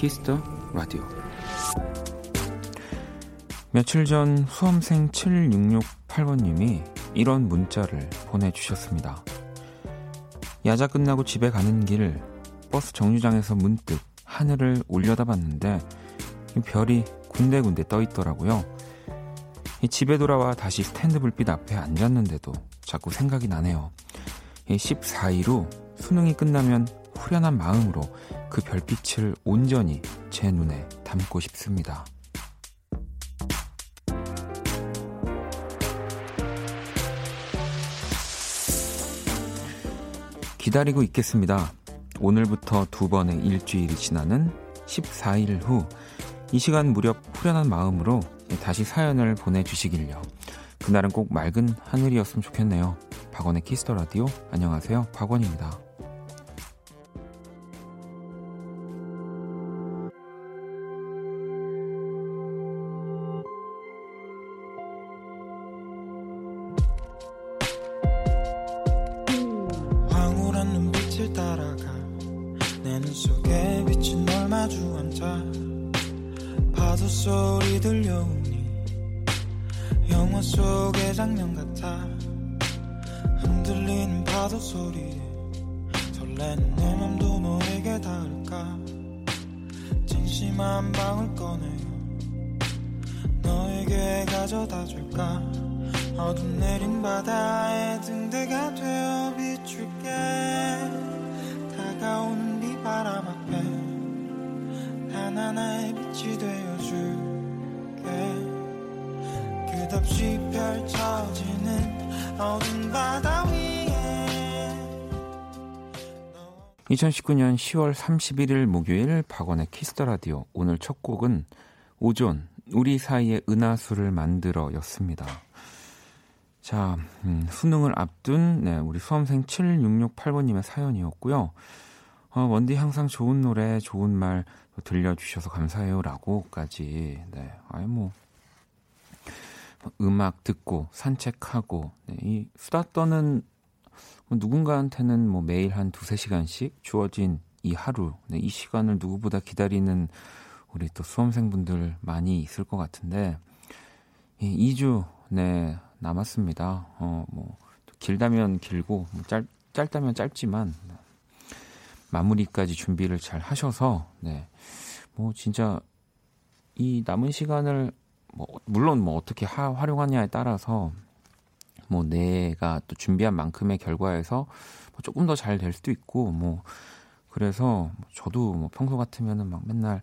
Kiss the Radio 며칠 전 수험생 7668번님이 이런 문자를 보내주셨습니다. 야자 끝나고 집에 가는 길 버스 정류장에서 문득 하늘을 올려다봤는데 별이 군데군데 떠 있더라고요. 집에 돌아와 다시 스탠드 불빛 앞에 앉았는데도 자꾸 생각이 나네요. 14일 후 수능이 끝나면 후련한 마음으로 그 별빛을 온전히 제 눈에 담고 싶습니다. 기다리고 있겠습니다. 오늘부터 두 번의 일주일이 지나는 14일 후 이 시간 무렵 후련한 마음으로 다시 사연을 보내주시길요. 그날은 꼭 맑은 하늘이었으면 좋겠네요. 박원의 키스터 라디오 안녕하세요. 박원입니다. 어두운 바다 위에 2019년 10월 31일 목요일 박원의 Kiss the Radio 오늘 첫 곡은 오존 우리 사이의 은하수를 만들어 였습니다. 자, 음, 수능을 앞둔 네, 우리 수험생 7668번님의 사연이었고요. 어, 원디 항상 좋은 노래, 좋은 말 들려주셔서 감사해요라고까지. 네, 아이 뭐 음악 듣고 산책하고 네, 이 수다 떠는 뭐 누군가한테는 뭐 매일 한 두세 시간씩 주어진 이 하루 네, 이 시간을 누구보다 기다리는 우리 또 수험생분들 많이 있을 것 같은데 이 2주 네 남았습니다. 어뭐 길다면 길고 뭐 짧, 짧다면 짧지만 마무리까지 준비를 잘 하셔서 네 뭐 진짜 이 남은 시간을 뭐 물론 뭐 어떻게 하, 활용하냐에 따라서 뭐 내가 또 준비한 만큼의 결과에서 뭐 조금 더 잘 될 수도 있고 뭐 그래서 저도 뭐 평소 같으면은 막 맨날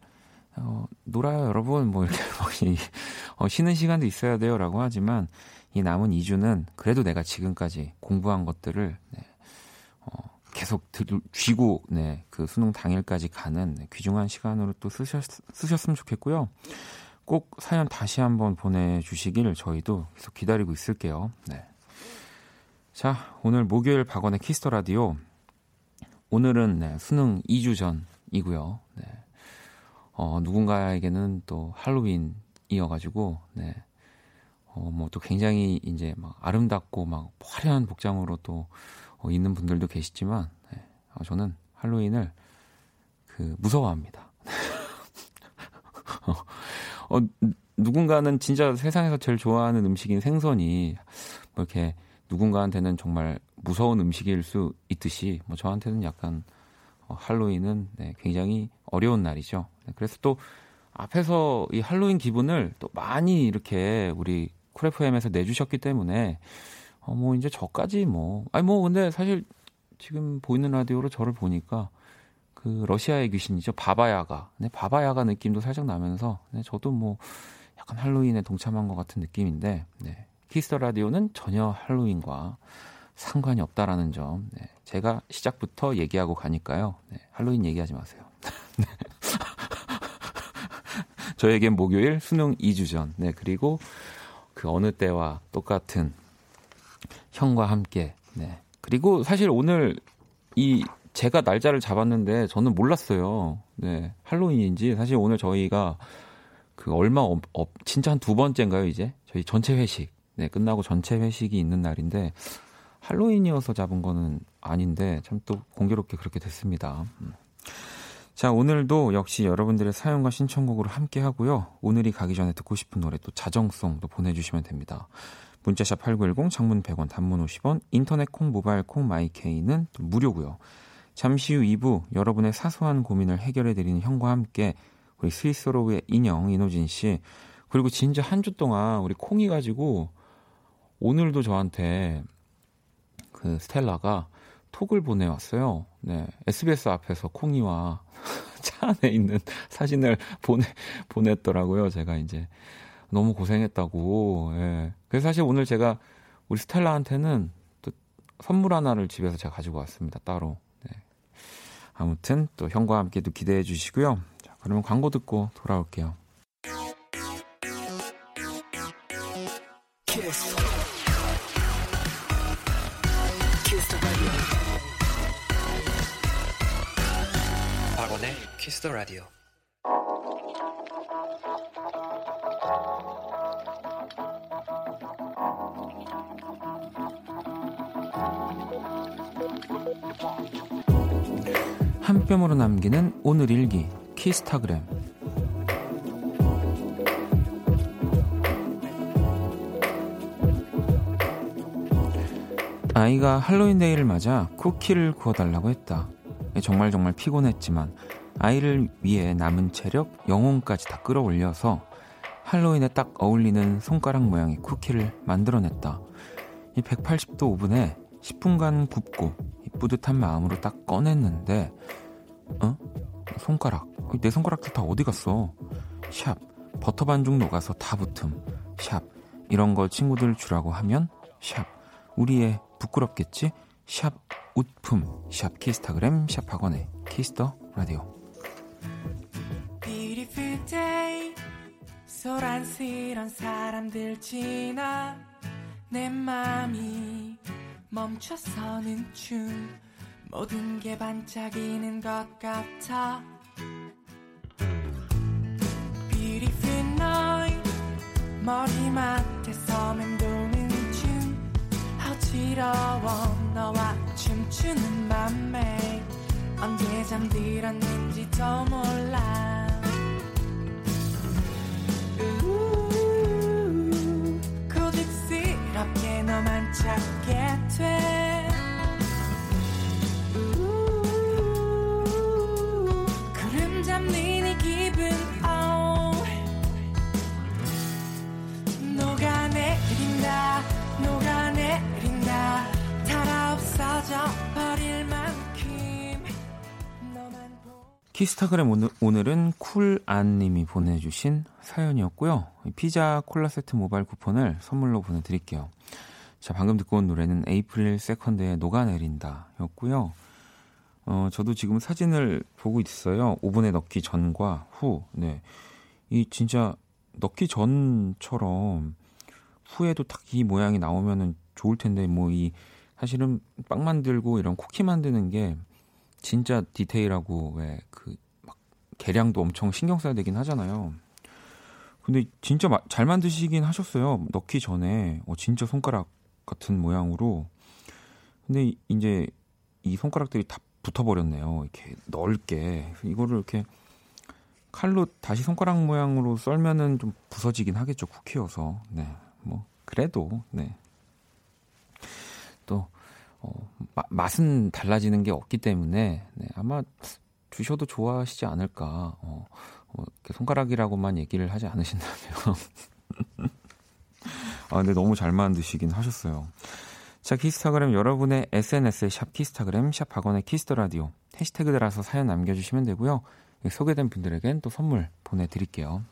어, 놀아요 여러분 뭐 이렇게 어, 쉬는 시간도 있어야 돼요라고 하지만 이 남은 2주는 그래도 내가 지금까지 공부한 것들을 네, 어, 계속 들, 쥐고 네, 그 수능 당일까지 가는 네, 귀중한 시간으로 또 쓰셨, 쓰셨으면 좋겠고요. 꼭 사연 다시 한번 보내주시길 저희도 계속 기다리고 있을게요. 네. 자, 오늘 목요일 박원의 Kiss the Radio. 오늘은 네, 수능 2주 전이고요. 네. 어, 누군가에게는 또 할로윈이어가지고, 네. 어, 뭐 또 굉장히 이제 막 아름답고 막 화려한 복장으로 또 어, 있는 분들도 계시지만, 네. 어, 저는 할로윈을 그 무서워합니다. 어, 누군가는 진짜 세상에서 제일 좋아하는 음식인 생선이 뭐 이렇게 누군가한테는 정말 무서운 음식일 수 있듯이 뭐 저한테는 약간 어, 할로윈은 네, 굉장히 어려운 날이죠. 네, 그래서 또 앞에서 이 할로윈 기분을 또 많이 이렇게 우리 쿨프엠에서 내주셨기 때문에 어, 뭐 이제 저까지 뭐 아니 뭐 근데 사실 지금 보이는 라디오로 저를 보니까 그 러시아의 귀신이죠. 바바야가. 네, 바바야가 느낌도 살짝 나면서 네, 저도 뭐 약간 할로윈에 동참한 것 같은 느낌인데 네, Kiss the Radio는 전혀 할로윈과 상관이 없다라는 점. 네, 제가 시작부터 얘기하고 가니까요. 네, 할로윈 얘기하지 마세요. 네. 저에겐 목요일 수능 2주 전. 네, 그리고 그 어느 때와 똑같은 형과 함께. 네. 그리고 사실 오늘 이 제가 날짜를 잡았는데 저는 몰랐어요. 네. 할로윈인지 사실 오늘 저희가 그 얼마 업, 업 진짜 한 두 번째인가요, 이제? 저희 전체 회식. 네, 끝나고 전체 회식이 있는 날인데 할로윈이어서 잡은 거는 아닌데 참 또 공교롭게 그렇게 됐습니다. 음. 자, 오늘도 역시 여러분들의 사연과 신청곡으로 함께 하고요. 오늘이 가기 전에 듣고 싶은 노래 또 자정송도 보내주시면 됩니다. 문자샵 8910, 장문 100원, 단문 50원, 인터넷 콩, 모바일 콩, 마이케이는 무료고요. 잠시 후 2부 여러분의 사소한 고민을 해결해드리는 형과 함께 우리 스위스로의 인형 이노진 씨 그리고 진짜 한 주 동안 우리 콩이 가지고 오늘도 저한테 그 스텔라가 톡을 보내왔어요. 네. SBS 앞에서 콩이와 차 안에 있는 사진을 보내, 보냈더라고요. 제가 이제 너무 고생했다고. 예. 그래서 사실 오늘 제가 우리 스텔라한테는 또 선물 하나를 집에서 제가 가지고 왔습니다. 따로. 네. 아무튼 또 형과 함께도 기대해 주시고요. 자, 그러면 광고 듣고 돌아올게요. 키스. 박원의 Kiss the Radio. 한 뼘으로 남기는 오늘 일기 키스타그램 아이가 할로윈 데이를 맞아 쿠키를 구워달라고 했다. 정말 정말 피곤했지만 아이를 위해 남은 체력, 영혼까지 다 끌어올려서 할로윈에 딱 어울리는 손가락 모양의 쿠키를 만들어냈다. 이 180도 오븐에 10분간 굽고 뿌듯한 마음으로 딱 꺼냈는데 어? 손가락. 내 손가락들 다 어디 갔어? 샵. 버터 반죽 녹아서 다 붙음. 샵. 이런 거 친구들 주라고 하면 샵. 우리의 부끄럽겠지? 샵. 웃픔. 샵. 키스타그램. 샵. 박원의 Kiss the Radio. 소란스런 사람들 지나 내 맘이 멈춰서는 춤 모든 게 반짝이는 것 같아. Beautiful night 머리맡에서 맴도는 춤. 어지러워 너와 춤추는 맘에 언제 잠들었는지도 몰라. 고집스럽게 너만 찾게 돼 키스타그램 오늘, 오늘은 쿨안님이 보내주신 사연이었고요. 피자 콜라 세트 모바일 쿠폰을 선물로 보내드릴게요. 자, 방금 듣고 온 노래는 April 2nd의 녹아내린다 였고요. 어, 저도 지금 사진을 보고 있어요. 오븐에 넣기 전과 후. 네. 이 진짜 넣기 전처럼 후에도 딱 이 모양이 나오면은 좋을 텐데, 뭐 이, 사실은 빵 만들고 이런 쿠키 만드는 게 진짜 디테일하고 왜 그 막 계량도 엄청 신경 써야 되긴 하잖아요. 근데 진짜 마, 잘 만드시긴 하셨어요. 넣기 전에 어, 진짜 손가락 같은 모양으로. 근데 이제 이 손가락들이 다 붙어버렸네요. 이렇게 넓게 이거를 이렇게 칼로 다시 손가락 모양으로 썰면은 좀 부서지긴 하겠죠. 쿠키여서. 네, 뭐 그래도 네. 또 어, 마, 맛은 달라지는 게 없기 때문에 네, 아마 주셔도 좋아하시지 않을까. 어, 어, 손가락이라고만 얘기를 하지 않으신다면. 아, 근데 너무 잘 만드시긴 하셨어요. 자, 키스타그램 여러분의 SNS에 샵 키스타그램, 샵 박원의 Kiss the Radio 해시태그 달아서 사연 남겨주시면 되고요. 소개된 분들에겐 또 선물 보내드릴게요.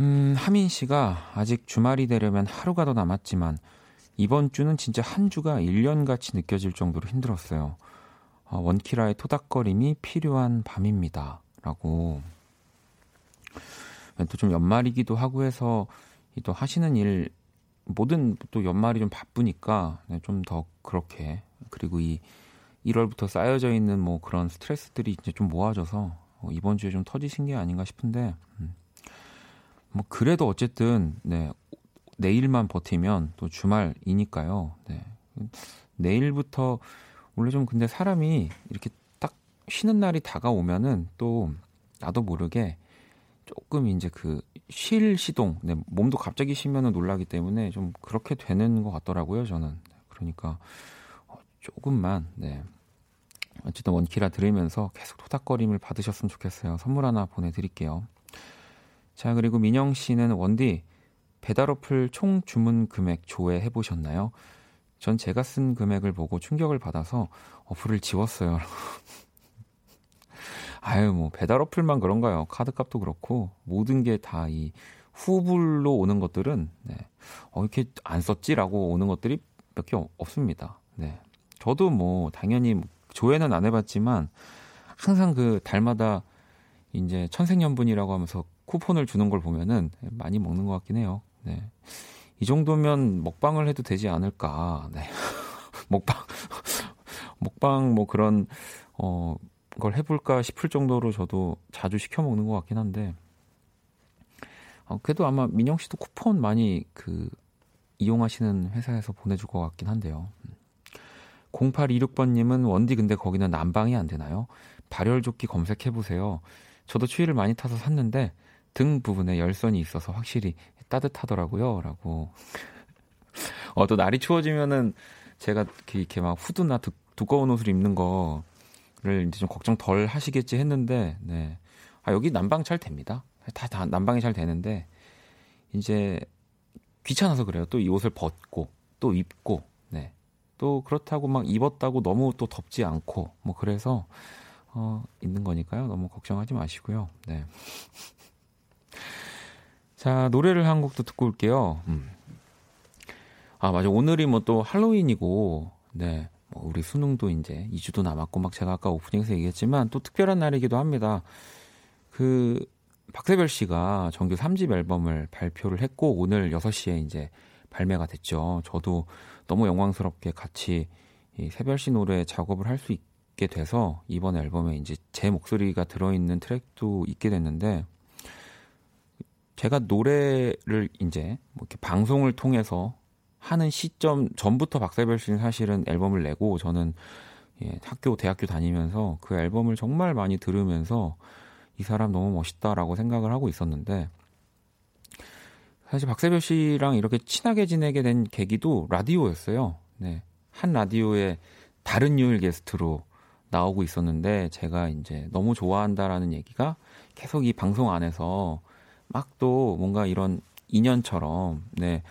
음, 하민 씨가 아직 주말이 되려면 하루가 더 남았지만 이번 주는 진짜 한 주가 1년같이 느껴질 정도로 힘들었어요. 어, 원키라의 토닥거림이 필요한 밤입니다. 라고. 또 좀 연말이기도 하고 해서 또 하시는 일, 모든 또 연말이 좀 바쁘니까 네, 좀더 그렇게. 그리고 이 1월부터 쌓여져 있는 뭐 그런 스트레스들이 이제 좀 모아져서 어, 이번 주에 좀 터지신 게 아닌가 싶은데, 음. 뭐 그래도 어쨌든, 네, 내일만 버티면 또 주말이니까요. 네. 내일부터 원래 좀 근데 사람이 이렇게 딱 쉬는 날이 다가오면은 또 나도 모르게 조금 이제 그 쉴 시동, 네, 몸도 갑자기 쉬면은 놀라기 때문에 좀 그렇게 되는 것 같더라고요, 저는. 그러니까 어, 조금만, 네. 어쨌든 원키라 들으면서 계속 토닥거림을 받으셨으면 좋겠어요. 선물 하나 보내드릴게요. 자, 그리고 민영 씨는 원디, 배달 어플 총 주문 금액 조회해 보셨나요? 전 제가 쓴 금액을 보고 충격을 받아서 어플을 지웠어요. 아유, 뭐, 배달 어플만 그런가요? 카드값도 그렇고, 모든 게 다 이 후불로 오는 것들은, 네. 어, 이렇게 안 썼지라고 오는 것들이 몇 개 없습니다. 네. 저도 뭐, 당연히 조회는 안 해봤지만, 항상 그 달마다 이제 천생연분이라고 하면서 쿠폰을 주는 걸 보면은 많이 먹는 것 같긴 해요. 네. 이 정도면 먹방을 해도 되지 않을까. 네. 먹방, 먹방 뭐 그런, 어, 걸 해볼까 싶을 정도로 저도 자주 시켜 먹는 것 같긴 한데, 어, 그래도 아마 민영 씨도 쿠폰 많이 그 이용하시는 회사에서 보내줄 것 같긴 한데요. 0826번님은 원디 근데 거기는 난방이 안 되나요? 발열조끼 검색해보세요. 저도 추위를 많이 타서 샀는데 등 부분에 열선이 있어서 확실히 따뜻하더라고요. 라고. 어, 또 날이 추워지면은 제가 이렇게 막 후드나 두, 두꺼운 옷을 입는 거를 이제 좀 걱정 덜 하시겠지 했는데, 네. 아, 여기 난방 잘 됩니다. 다, 다 난방이 잘 되는데, 이제 귀찮아서 그래요. 또 이 옷을 벗고, 또 입고, 네. 또 그렇다고 막 입었다고 너무 또 덥지 않고, 뭐 그래서, 어, 있는 거니까요. 너무 걱정하지 마시고요. 네. 자, 노래를 한 곡도 듣고 올게요. 음. 아, 맞아. 오늘이 뭐 또 할로윈이고, 네. 뭐 우리 수능도 이제 2주도 남았고 막 제가 아까 오프닝에서 얘기했지만 또 특별한 날이기도 합니다. 그 박세별 씨가 정규 3집 앨범을 발표를 했고 오늘 6시에 이제 발매가 됐죠. 저도 너무 영광스럽게 같이 이 세별 씨 노래 작업을 할 수 있게 돼서 이번 앨범에 이제 제 목소리가 들어있는 트랙도 있게 됐는데 제가 노래를 이제 뭐 이렇게 방송을 통해서 하는 시점 전부터 박세별 씨는 사실은 앨범을 내고 저는 예, 학교 대학교 다니면서 그 앨범을 정말 많이 들으면서 이 사람 너무 멋있다라고 생각을 하고 있었는데 사실 박세별 씨랑 이렇게 친하게 지내게 된 계기도 라디오였어요. 네. 한 라디오에 다른 요일 게스트로 나오고 있었는데 제가 이제 너무 좋아한다라는 얘기가 계속 이 방송 안에서 막 또 뭔가 이런 인연처럼 네.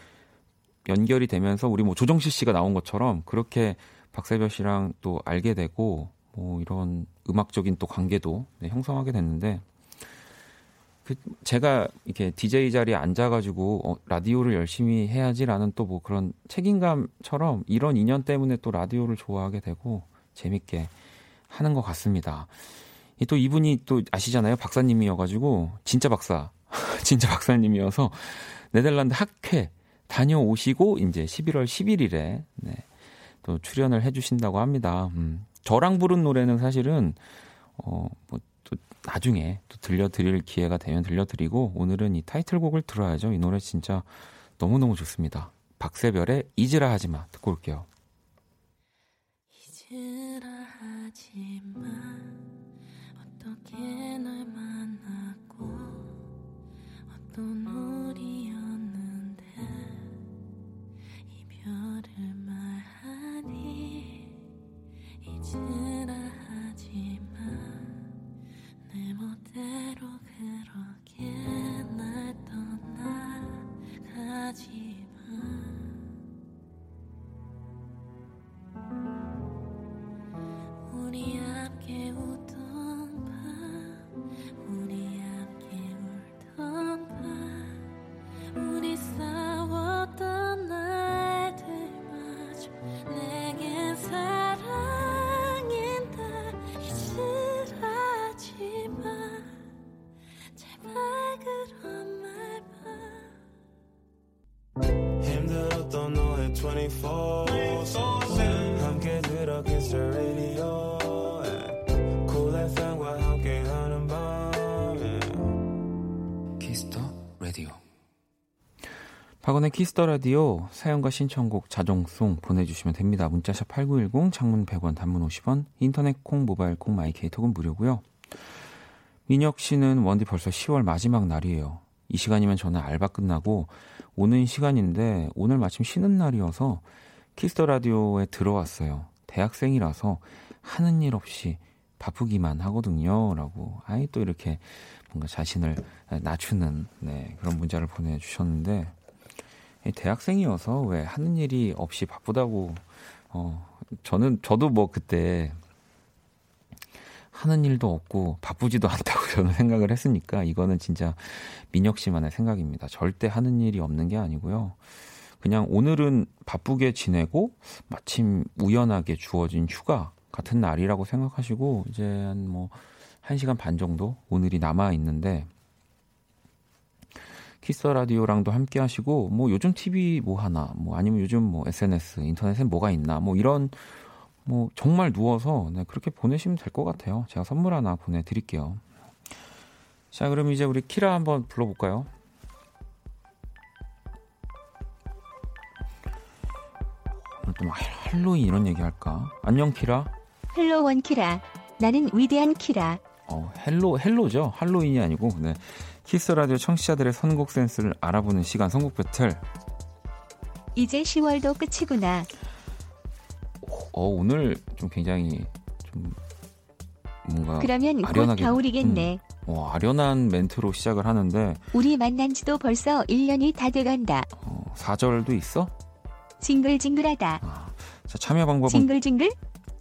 연결이 되면서 우리 뭐 조정실 씨가 나온 것처럼 그렇게 박세별 씨랑 또 알게 되고 뭐 이런 음악적인 또 관계도 네, 형성하게 됐는데 그 제가 이렇게 DJ 자리에 앉아가지고 어, 라디오를 열심히 해야지라는 또 뭐 그런 책임감처럼 이런 인연 때문에 또 라디오를 좋아하게 되고 재밌게 하는 것 같습니다. 또 이분이 또 아시잖아요 박사님이어가지고 진짜 박사 진짜 박사님이어서 네덜란드 학회 다녀오시고 이제 11월 11일에 네, 또 출연을 해주신다고 합니다. 음, 저랑 부른 노래는 사실은 어, 뭐 또 나중에 또 들려드릴 기회가 되면 들려드리고 오늘은 이 타이틀곡을 들어야죠. 이 노래 진짜 너무 너무 좋습니다. 박세별의 잊으라 하지마 듣고 올게요. 잊으라 어떤 24/7 함께 들어 Kiss the Radio Cool FM과 함께하는 밤 Kiss the Radio 박원의 Kiss the Radio 사연과 신청곡 자정송 보내주시면 됩니다. 문자샵 8910 장문 100원 단문 50원 인터넷 콩 모바일 콩 My K 톡은 무료고요. 민혁 씨는 원디 벌써 10월 마지막 날이에요. 이 시간이면 저는 알바 끝나고 오는 시간인데 오늘 마침 쉬는 날이어서 Kiss the Radio에 들어왔어요. 대학생이라서 하는 일 없이 바쁘기만 하거든요. 라고 아이 또 이렇게 뭔가 자신을 낮추는 네, 그런 문자를 보내주셨는데 대학생이어서 왜 하는 일이 없이 바쁘다고 어 저는 저도 뭐 그때 하는 일도 없고 바쁘지도 않다고 저는 생각을 했으니까 이거는 진짜 민혁 씨만의 생각입니다. 절대 하는 일이 없는 게 아니고요. 그냥 오늘은 바쁘게 지내고 마침 우연하게 주어진 휴가 같은 날이라고 생각하시고 이제 한 뭐 1시간 반 정도 오늘이 남아 있는데 키스 라디오랑도 함께 하시고 뭐 요즘 TV 뭐 하나 뭐 아니면 요즘 뭐 SNS 인터넷에 뭐가 있나 뭐 이런 뭐 정말 누워서 네, 그렇게 보내시면 될 것 같아요. 제가 선물 하나 보내드릴게요. 자 그럼 이제 우리 키라 한번 불러볼까요? 오늘 또 할로윈 이런 얘기 할까? 안녕 키라. Hello 원 키라. 나는 위대한 키라. 어 hello hello죠. 할로윈이 아니고 네. Kiss the Radio 청취자들의 선곡 센스를 알아보는 시간 선곡 배틀. 이제 10월도 끝이구나. 어, 오늘 좀 굉장히 좀 뭔가 그러면 아련하게, 곧 겨울이겠네. 음, 어, 아련한 멘트로 시작을 하는데 우리 만난 지도 벌써 1년이 다 돼간다. 어, 4절도 있어? 징글징글하다. 아, 자, 참여 방법은 징글징글?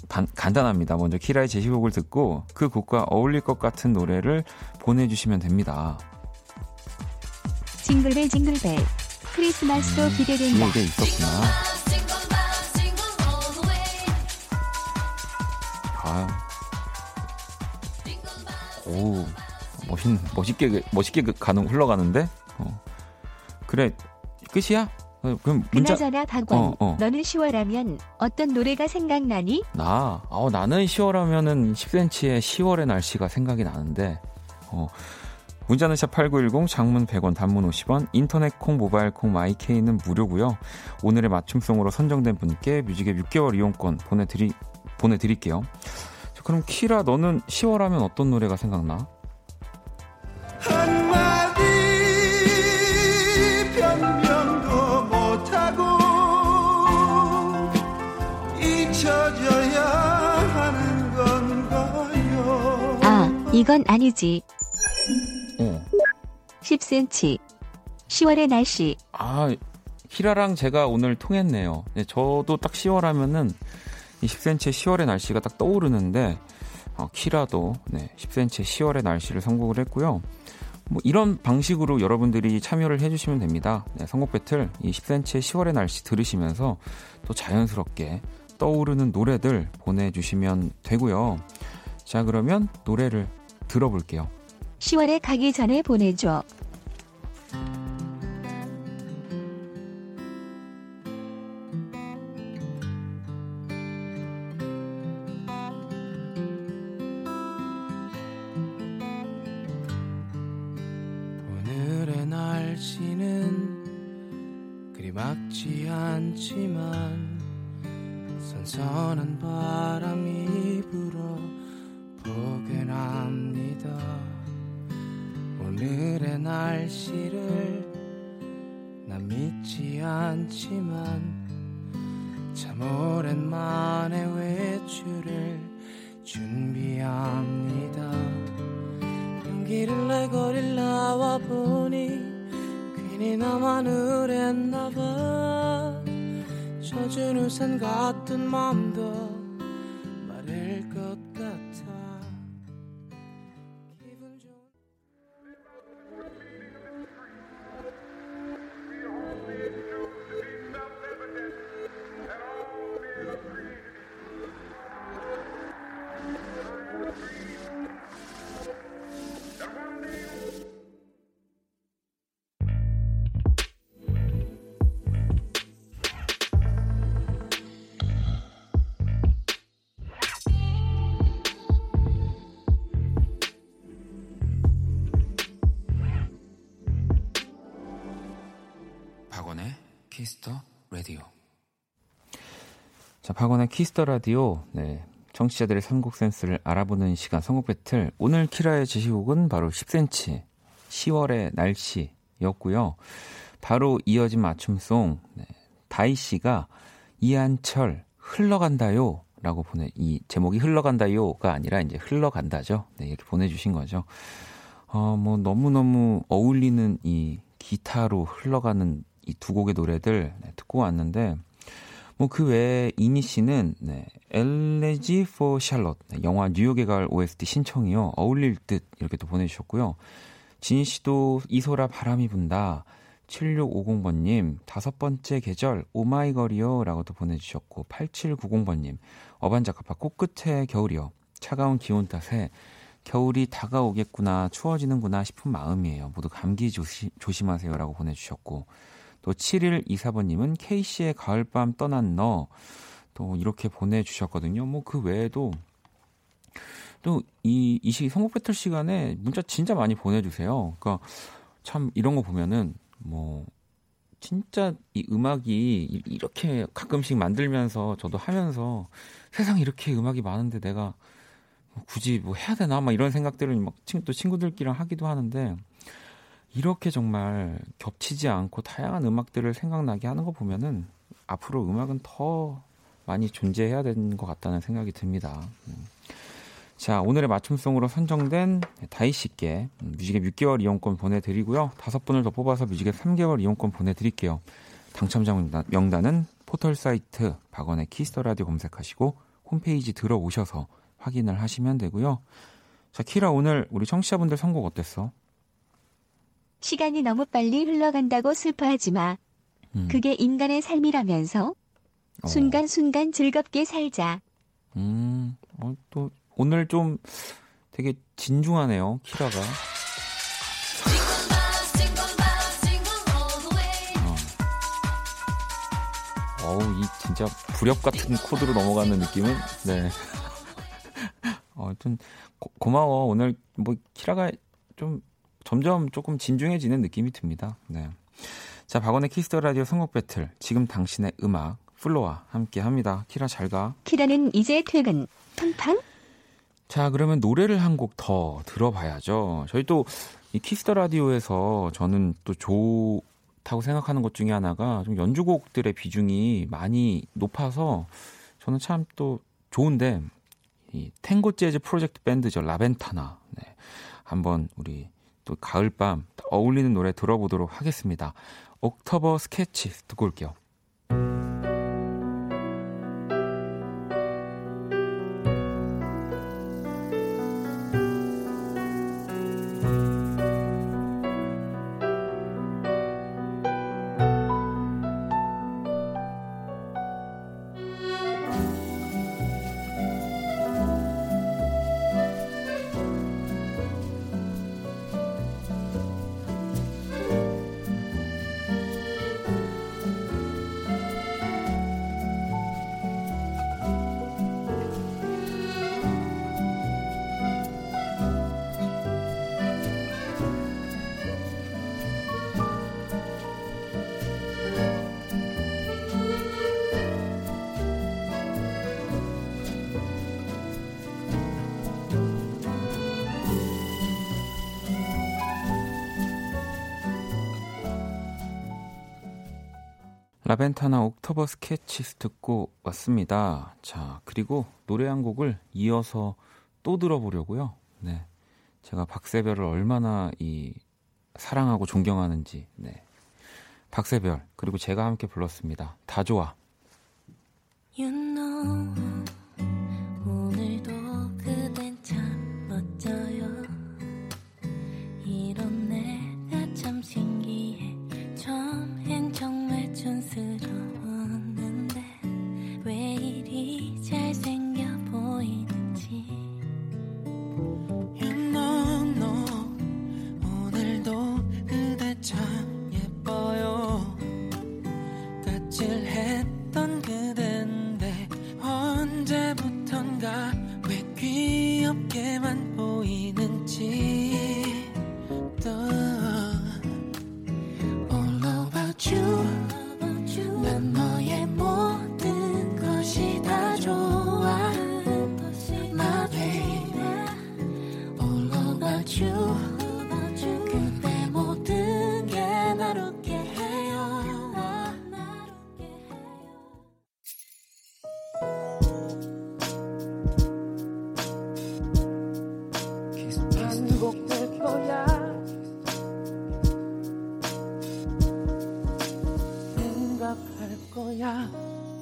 간, 간단합니다. 먼저 키라의 제시곡을 듣고 그 곡과 어울릴 것 같은 노래를 보내주시면 됩니다. 징글벨 징글벨 크리스마스도 음, 기대된다. 이게 있었구나. 아, 오, 멋있, 멋있게 멋있게 그 가는 흘러가는데. 어. 그래 끝이야? 어, 그럼 문자. 그나저나 박원, 어, 어. 너는 10월하면 어떤 노래가 생각나니? 나, 어, 나는 10월하면은 10cm의 10월의 날씨가 생각이 나는데. 어. 문자는 샵8910 장문 100원 단문 50원 인터넷 콩 모바일 콩 마이케이는 무료고요. 오늘의 맞춤송으로 선정된 분께 뮤직의 6개월 이용권 보내 드리, 보내드릴게요. 자, 그럼 키라 너는 10월 하면 어떤 노래가 생각나? 한마디 변명도 못하고 잊혀져야 하는 건가요? 아, 이건 아니지. 10cm. 10월의 날씨. 아, 히라랑 제가 오늘 통했네요. 네, 저도 딱 10월 하면은 이 10cm의 10월의 날씨가 딱 떠오르는데, 어, 키라도 네, 10cm의 10월의 날씨를 선곡을 했고요. 뭐 이런 방식으로 여러분들이 참여를 해주시면 됩니다. 네, 선곡 배틀 이 10cm의 10월의 날씨 들으시면서 또 자연스럽게 떠오르는 노래들 보내주시면 되고요. 자, 그러면 노래를 들어볼게요. 10월에 가기 전에 보내줘. 않지만 선선한 바람이 불어 보게 합니다. 오늘의 날씨를 난 믿지 않지만 참 오랜만에 외출을 준비합니다 용기를 내 거릴 나와 보니 괜히 나만 우랬나봐 젖은 우산 같은 키 박원의 Kiss the Radio. 네. 청취자들의 선곡 센스를 알아보는 시간 선곡 배틀. 오늘 키라의 제시곡은 바로 10cm 10월의 날씨였고요. 바로 이어진 맞춤송. 네. 다이 씨가 이한철 흘러간다요. 라고 보내, 이 제목이 흘러간다요가 아니라 이제 흘러간다죠. 네, 이렇게 보내 주신 거죠. 어, 뭐, 너무너무 어울리는 이 기타로 흘러가는 이 두 곡의 노래들 네, 듣고 왔는데, 뭐 그 외에 이니 씨는 네, 엘레지 for 샬롯 네, 영화 뉴욕의 가을 OST 신청이요. 어울릴 듯 이렇게 또 보내주셨고요. 진희 씨도 이소라 바람이 분다. 7650번님 다섯 번째 계절 오마이걸이요. 라고 또 보내주셨고 8790번님 어반자카파 코끝에 겨울이요. 차가운 기온 탓에 겨울이 다가오겠구나 추워지는구나 싶은 마음이에요. 모두 감기 조시, 조심하세요 라고 보내주셨고 또 7일 24번님은 K씨의 가을밤 떠난 너 또 이렇게 보내주셨거든요. 뭐 그 외에도 또 이 이 시기 선곡 배틀 시간에 문자 진짜 많이 보내주세요. 그러니까 참 이런 거 보면은 뭐 진짜 이 음악이 이렇게 가끔씩 만들면서 저도 하면서 세상 이렇게 음악이 많은데 내가 굳이 뭐 해야 되나 막 이런 생각들을 막 또 친구들끼리 하기도 하는데 이렇게 정말 겹치지 않고 다양한 음악들을 생각나게 하는 거 보면은 앞으로 음악은 더 많이 존재해야 되는 것 같다는 생각이 듭니다. 음. 자, 오늘의 맞춤송으로 선정된 다이 씨께 뮤직앱 6개월 이용권 보내드리고요. 다섯 분을 더 뽑아서 뮤직앱 3개월 이용권 보내드릴게요. 당첨자 명단은 포털 사이트 박원의 Kiss the Radio 검색하시고 홈페이지 들어오셔서 확인을 하시면 되고요. 자, 키라 오늘 우리 청취자분들 선곡 어땠어? 시간이 너무 빨리 흘러간다고 슬퍼하지 마. 음. 그게 인간의 삶이라면서 어. 순간순간 즐겁게 살자. 음, 어, 또 오늘 좀 되게 진중하네요, 키라가. 어. 어우, 이 진짜 부력 같은 코드로 넘어가는 느낌은, 네. 어, 좀, 고, 마워 오늘, 뭐, 키라가 좀 점점 조금 진중해지는 느낌이 듭니다. 네. 자, 박원의 Kiss the Radio 선곡 배틀. 지금 당신의 음악 FLO와 함께 합니다. 키라 잘 가. 키라는 이제 퇴근. 팡팡. 자, 그러면 노래를 한 곡 더 들어봐야죠. 저희 또 이 Kiss the Radio에서 저는 또 좋다고 생각하는 것 중에 하나가 좀 연주곡들의 비중이 많이 높아서 저는 참 또 좋은데 이 탱고 재즈 프로젝트 밴드죠. 라벤타나. 네. 한번 우리 또 가을밤 어울리는 노래 들어보도록 하겠습니다. 옥터버 스케치 듣고 올게요. 라벤타나 옥토버 스케치스 듣고 왔습니다. 자, 그리고 노래 한 곡을 이어서 또 들어보려고요. 네. 제가 박세별을 얼마나 이 사랑하고 존경하는지. 네. 박세별 그리고 제가 함께 불렀습니다. 다 좋아. You know. 记。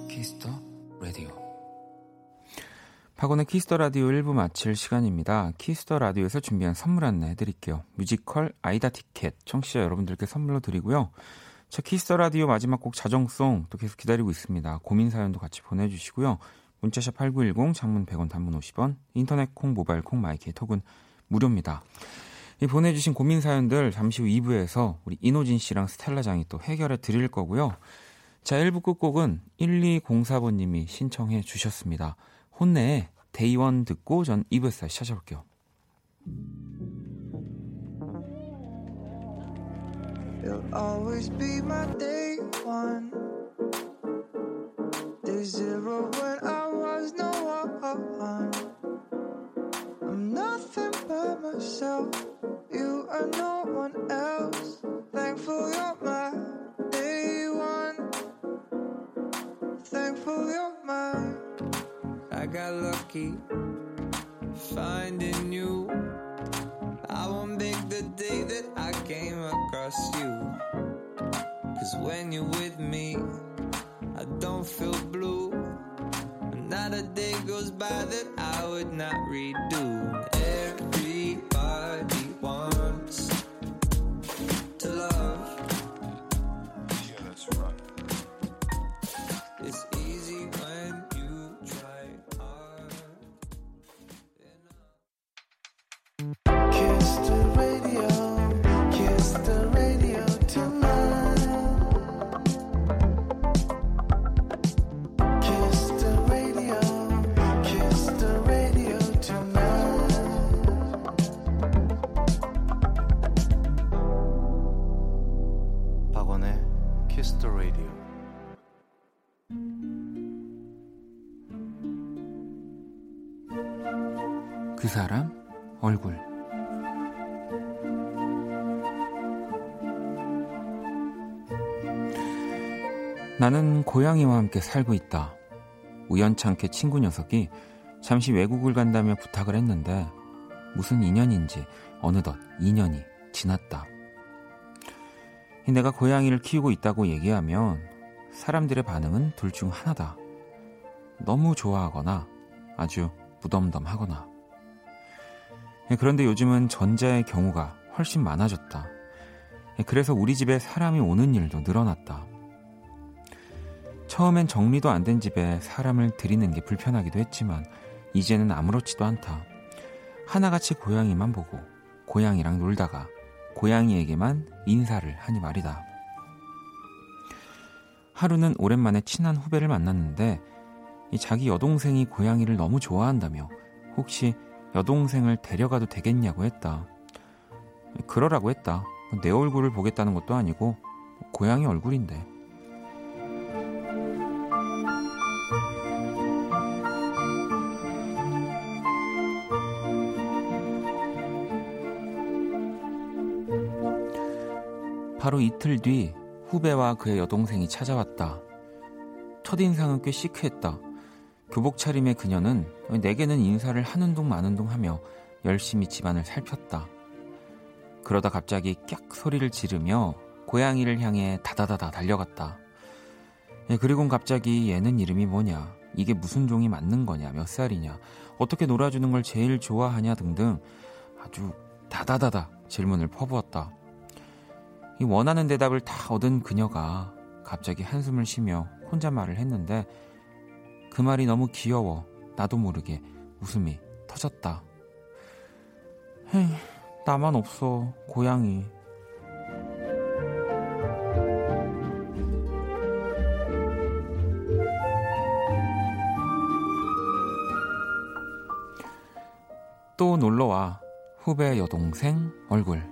Kiss the Radio. 박원의 Kiss the Radio 1부 마칠 시간입니다. Kiss the Radio에서 준비한 선물 안내 해드릴게요. 뮤지컬 아이다 티켓 청취자 여러분들께 선물로 드리고요. 저 Kiss the Radio 마지막 곡 자정송 또 계속 기다리고 있습니다. 고민 사연도 같이 보내주시고요. 문자샵 8910 장문 100원 단문 50원 인터넷 콩 모바일 콩 My K 톡은 무료입니다. 이 보내주신 고민 사연들 잠시 후 2부에서 우리 인호진 씨랑 스텔라장이 또 해결해 드릴 거고요. 자 1부 끝곡은 1204번님이 신청해 주셨습니다. 혼내의 데이원 듣고 전 2부에서 다시 찾아올게요. I got lucky finding you. I won't make the day that I came across you. Cause when you're with me, I don't feel blue. Not a day goes by that I would not redo. 그 사람 얼굴 나는 고양이와 함께 살고 있다. 우연찮게 친구 녀석이 잠시 외국을 간다며 부탁을 했는데 무슨 인연인지 어느덧 2년이 지났다. 내가 고양이를 키우고 있다고 얘기하면 사람들의 반응은 둘 중 하나다. 너무 좋아하거나 아주 무덤덤하거나. 그런데 요즘은 전자의 경우가 훨씬 많아졌다. 그래서 우리 집에 사람이 오는 일도 늘어났다. 처음엔 정리도 안 된 집에 사람을 들이는 게 불편하기도 했지만 이제는 아무렇지도 않다. 하나같이 고양이만 보고 고양이랑 놀다가 고양이에게만 인사를 하니 말이다. 하루는 오랜만에 친한 후배를 만났는데 자기 여동생이 고양이를 너무 좋아한다며 혹시 여동생을 데려가도 되겠냐고 했다. 그러라고 했다. 내 얼굴을 보겠다는 것도 아니고 고양이 얼굴인데. 바로 이틀 뒤 후배와 그의 여동생이 찾아왔다. 첫인상은 꽤 시크했다. 교복 차림의 그녀는 내게는 인사를 하는 둥 마는 둥 하며 열심히 집안을 살폈다. 그러다 갑자기 깍 소리를 지르며 고양이를 향해 다다다다 달려갔다. 예, 그리곤 갑자기 얘는 이름이 뭐냐, 이게 무슨 종이 맞는 거냐, 몇 살이냐, 어떻게 놀아주는 걸 제일 좋아하냐 등등 아주 다다다다 질문을 퍼부었다. 이 원하는 대답을 다 얻은 그녀가 갑자기 한숨을 쉬며 혼자 말을 했는데 그 말이 너무 귀여워 나도 모르게 웃음이 터졌다. 헤이, 나만 없어, 고양이. 또 놀러와 후배 여동생 얼굴.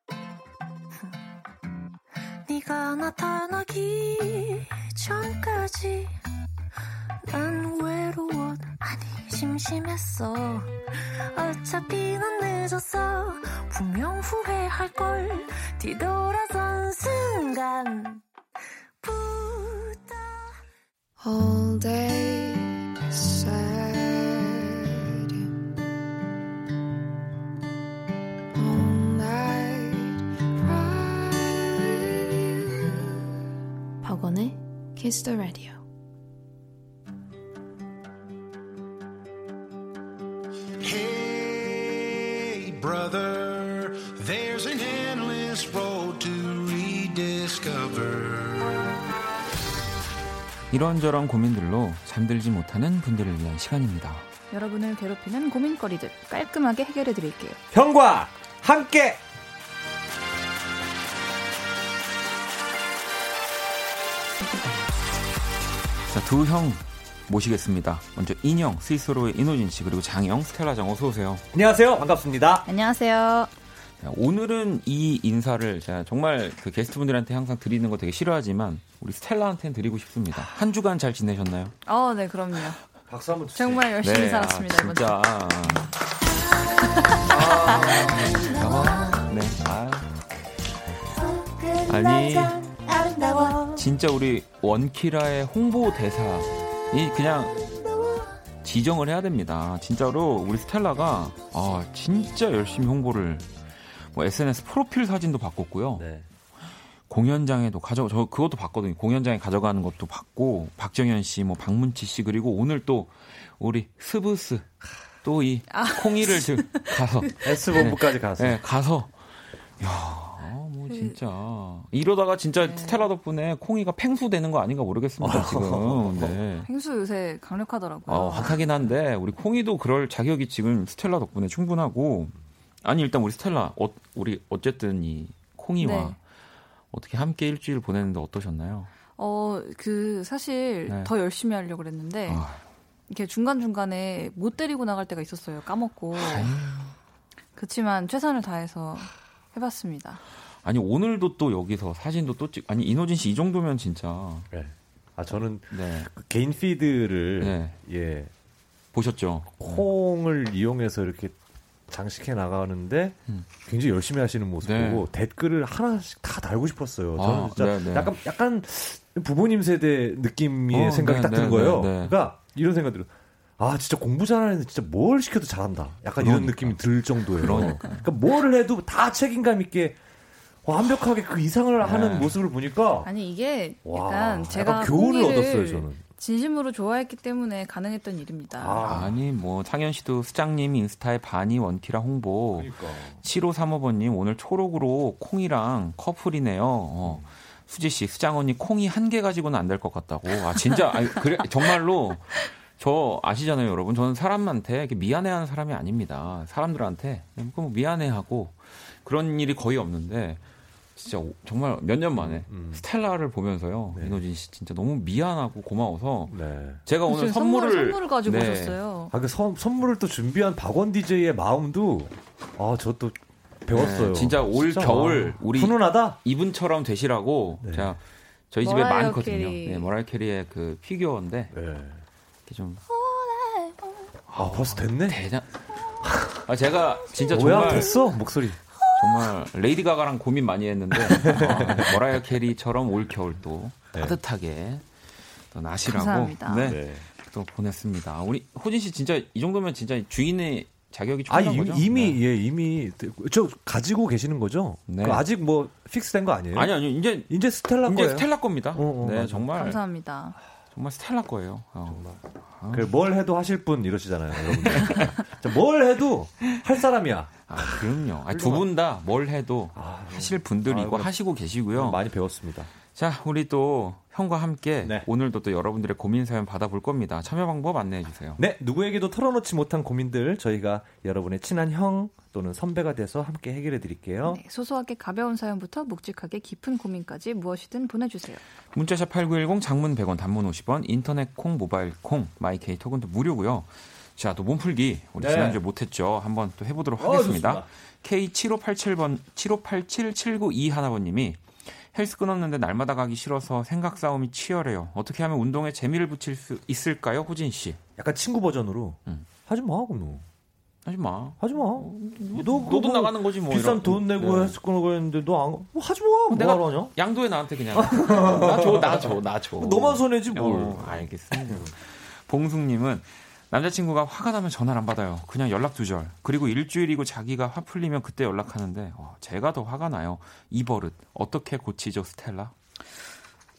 네가 나타나기 전까지 난 외로워. 아니 심심했어. 어차피 난 늦었어. 분명 후회할걸. 뒤돌아선 순간. All day Kiss the Radio Hey, brother, there's an endless road to rediscover. 이런저런 고민들로 잠들지 못하는 분들을 위한 시간입니다. 여러분을 괴롭히는 고민거리들 깔끔하게 해결해 드릴게요. 형과 함께 두 형 모시겠습니다. 먼저 인형, 스위스로의 이노진 씨, 그리고 장영, 스텔라장 어서 오세요. 안녕하세요 반갑습니다 안녕하세요. 자, 오늘은 이 인사를 제가 정말 그 게스트분들한테 항상 드리는 거 되게 싫어하지만 우리 스텔라한테는 드리고 싶습니다. 한 주간 잘 지내셨나요? 어, 네, 그럼요. 박수 한번 주세요 정말 열심히 네, 살았습니다. 아, 진짜. 아, 네. 아. 아니, 진짜 우리 원키라의 홍보 대사이 그냥 지정을 해야 됩니다. 진짜로 우리 스텔라가 아, 진짜 열심히 홍보를 뭐 SNS 프로필 사진도 바꿨고요. 네. 공연장에도 가져 저 그것도 봤거든요. 공연장에 가져가는 것도 봤고 박정현 씨, 뭐 박문치 씨 그리고 오늘 또 우리 스브스 또 이 콩이를 지금 가서 S본부까지 가서 네, 가서 야, 뭐 진짜 이러다가 진짜 스텔라 덕분에 콩이가 팽수 되는 거 아닌가 모르겠습니다 지금. 네. 행수 요새 강력하더라고요. 어, 핫하긴 한데 우리 콩이도 그럴 자격이 지금 스텔라 덕분에 충분하고 아니 일단 우리 스텔라 어, 우리 어쨌든 이 콩이와 네. 어떻게 함께 일주일 보냈는데 어떠셨나요? 어, 그 사실 네. 더 열심히 하려고 그랬는데 아, 이렇게 중간 중간에 못 데리고 나갈 때가 있었어요. 까먹고. 그렇지만 최선을 다해서 해봤습니다. 아니 오늘도 또 여기서 사진도 또 찍. 아니 이노진 씨 이 정도면 진짜 네. 아 저는 네 그 개인 피드를 네. 예 보셨죠? 콩을 이용해서 이렇게 장식해 나가는데 음. 굉장히 열심히 하시는 모습 네. 보고 댓글을 하나씩 다 달고 싶었어요. 저는 아, 진짜 네, 네. 약간 약간 부모님 세대 느낌의 어, 생각이 네, 딱 드는 네, 거예요. 네, 네. 그러니까 이런 생각 들어요. 아 진짜 공부 잘하는 애는 진짜 뭘 시켜도 잘한다. 약간 이런 그러니까. 느낌이 들 정도예요. 그러니까요. 그러니까 뭘 해도 다 책임감 있게 완벽하게 그 이상을 하는 네. 모습을 보니까 아니 이게 와, 약간 제가 약간 교훈을 콩이를 얻었어요 저는. 진심으로 좋아했기 때문에 가능했던 일입니다. 아. 아니 뭐 창현 씨도 수장님 인스타에 반이 원키라 홍보. 그러니까. 7535번님 오늘 초록으로 콩이랑 커플이네요. 어. 수지 씨 수장 언니 콩이 한 개 가지고는 안 될 것 같다고. 아 진짜 아니, 그래 정말로 저 아시잖아요 여러분. 저는 사람한테 이렇게 미안해하는 사람이 아닙니다. 사람들한테 뭐 미안해하고 그런 일이 거의 없는데 진짜 오- 정말 몇 년 만에 음. 스텔라를 보면서요 네. 이노진 씨 진짜 너무 미안하고 고마워서 네. 제가 오늘 선물을 선물을 가지고 네. 오셨어요. 아, 그 선, 선물을 또 준비한 박원 DJ의 마음도 아, 저또 배웠어요. 네, 진짜 올 겨울 우리 훈훈하다. 이분처럼 되시라고 네. 제가 저희 집에 많거든요. 캐리. 네, 머라이 캐리의 그 피규어인데 네. 이렇게 좀 아, 벌써 됐네. 대장. 아 제가 진짜 뭐야 정말 됐어 목소리. 정말 레이디 가가랑 고민 많이 했는데 아, 머라이어 캐리처럼 올 겨울 또 네. 따뜻하게 또 나시라고 감사합니다. 네, 네. 또 보냈습니다. 우리 호진 씨 진짜 이 정도면 진짜 주인의 자격이 아 충분한 이미 거죠? 이미 네. 예 이미 저 가지고 계시는 거죠? 네. 그 아직 뭐 픽스된 거 아니에요? 아니 아니 이제 이제 스텔라 이제 거예요. 스텔라 겁니다. 어, 어, 네 맞아. 정말 감사합니다. 정말 스텔라 거예요. 어. 그뭘 해도 하실 분 이러시잖아요, 여러분들. 자, 뭘 해도 할 사람이야. 아, 그럼요. 두 분 다 뭘 해도 아, 하실 분들이고 아, 하시고 계시고요. 많이 배웠습니다. 자, 우리 또 형과 함께 네. 오늘도 또 여러분들의 고민 사연 받아볼 겁니다. 참여 방법 안내해 주세요. 네, 누구에게도 털어놓지 못한 고민들 저희가 여러분의 친한 형 또는 선배가 돼서 함께 해결해 드릴게요. 네, 소소하게 가벼운 사연부터 묵직하게 깊은 고민까지 무엇이든 보내주세요. 문자샵 8910 장문 100원 단문 50원 인터넷 콩 모바일 콩 마이케이 톡은 또 무료고요. 자, 또 몸풀기 우리 네. 지난주에 못했죠. 한번 또 해보도록 어, 하겠습니다. 좋습니다. K7587번 758779 하나번님이 헬스 끊었는데 날마다 가기 싫어서 생각 싸움이 치열해요. 어떻게 하면 운동에 재미를 붙일 수 있을까요, 호진 씨? 약간 친구 버전으로 음. 하지 마, 그럼 너. 하지 마. 하지 마. 너 너도 그거 나가는 거지 뭐. 비싼 이런- 돈 내고 네. 헬스 끊고 했는데 너 안, 뭐 하지 마. 뭐 내가- 하냐? 양도해 나한테 그냥. 나 줘, 나 줘, 나 줘. 너만 손해지 뭘. 어, 알겠습니다. 봉숙님은 남자친구가 화가 나면 전화를 안 받아요. 그냥 연락 두절. 그리고 일주일이고 자기가 화 풀리면 그때 연락하는데 어, 제가 더 화가 나요. 이 버릇 어떻게 고치죠, 스텔라?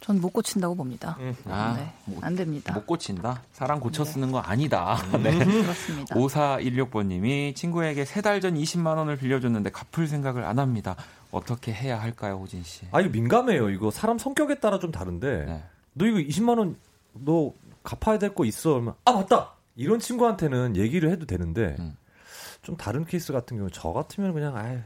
전 못 고친다고 봅니다. 아, 네, 못, 안 됩니다. 못 고친다. 사람 고쳐 쓰는 거 아니다. 네. 그렇습니다. 5416번님이 친구에게 세 달 전 20만 원을 빌려줬는데 갚을 생각을 안 합니다. 어떻게 해야 할까요, 호진 씨? 아, 이거 민감해요. 이거 사람 성격에 따라 좀 다른데. 네. 너 이거 20만 원 너 갚아야 될 거 있어. 그러면 아, 맞다. 이런 친구한테는 얘기를 해도 되는데 음. 좀 다른 케이스 같은 경우 저 같으면 그냥 아예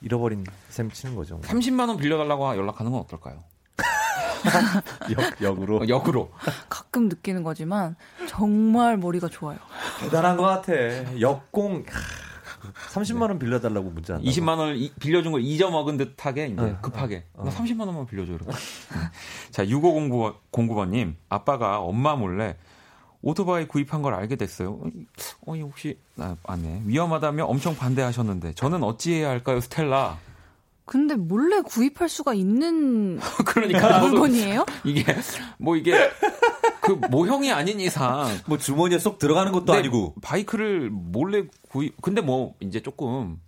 잃어버린 셈 치는 거죠. 30만 원 빌려달라고 연락하는 건 어떨까요? 역, 역으로. 어, 역으로. 가끔 느끼는 거지만 정말 머리가 좋아요. 대단한 것 같아. 역공. 하, 30만 원 빌려달라고 문자. 한다고. 20만 원을 이- 빌려준 걸 잊어먹은 듯하게 이제 어, 급하게 어, 어. 나 30만 원만 빌려줘 이러고. 자 6509번님 아빠가 엄마 몰래 오토바이 구입한 걸 알게 됐어요. 어, 이 혹시 아, 아네 위험하다며 엄청 반대하셨는데 저는 어찌해야 할까요, 스텔라? 근데 몰래 구입할 수가 있는 그러니까 물건이에요? 이게 뭐 이게 그 모형이 아닌 이상 뭐 주머니에 쏙 들어가는 것도 근데 아니고. 바이크를 몰래 구입 근데 뭐 이제 조금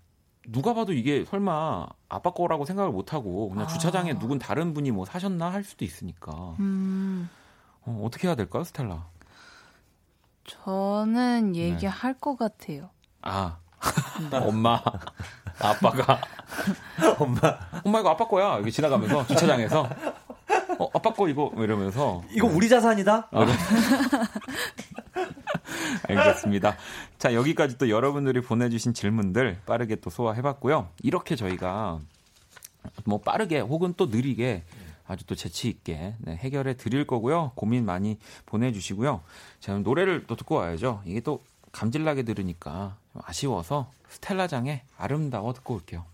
누가 봐도 이게 설마 아빠 거라고 생각을 못 하고 그냥 아. 주차장에 누군 다른 분이 뭐 사셨나 할 수도 있으니까 음, 어, 어떻게 해야 될까요, 스텔라? 저는 얘기할 것 같아요. 아 엄마 아빠가 엄마. 엄마 이거 아빠 거야 여기 지나가면서 주차장에서 어 아빠 거 이거 뭐 이러면서 이거 우리 자산이다? 아. 알겠습니다. 자, 여기까지 또 여러분들이 보내주신 질문들 빠르게 또 소화해봤고요. 이렇게 저희가 뭐 빠르게 혹은 또 느리게 아주 또 재치 있게 네, 해결해 드릴 거고요. 고민 많이 보내주시고요. 자, 그럼 노래를 또 듣고 와야죠. 이게 또 감질나게 들으니까 좀 아쉬워서 스텔라장의 아름다워 듣고 올게요.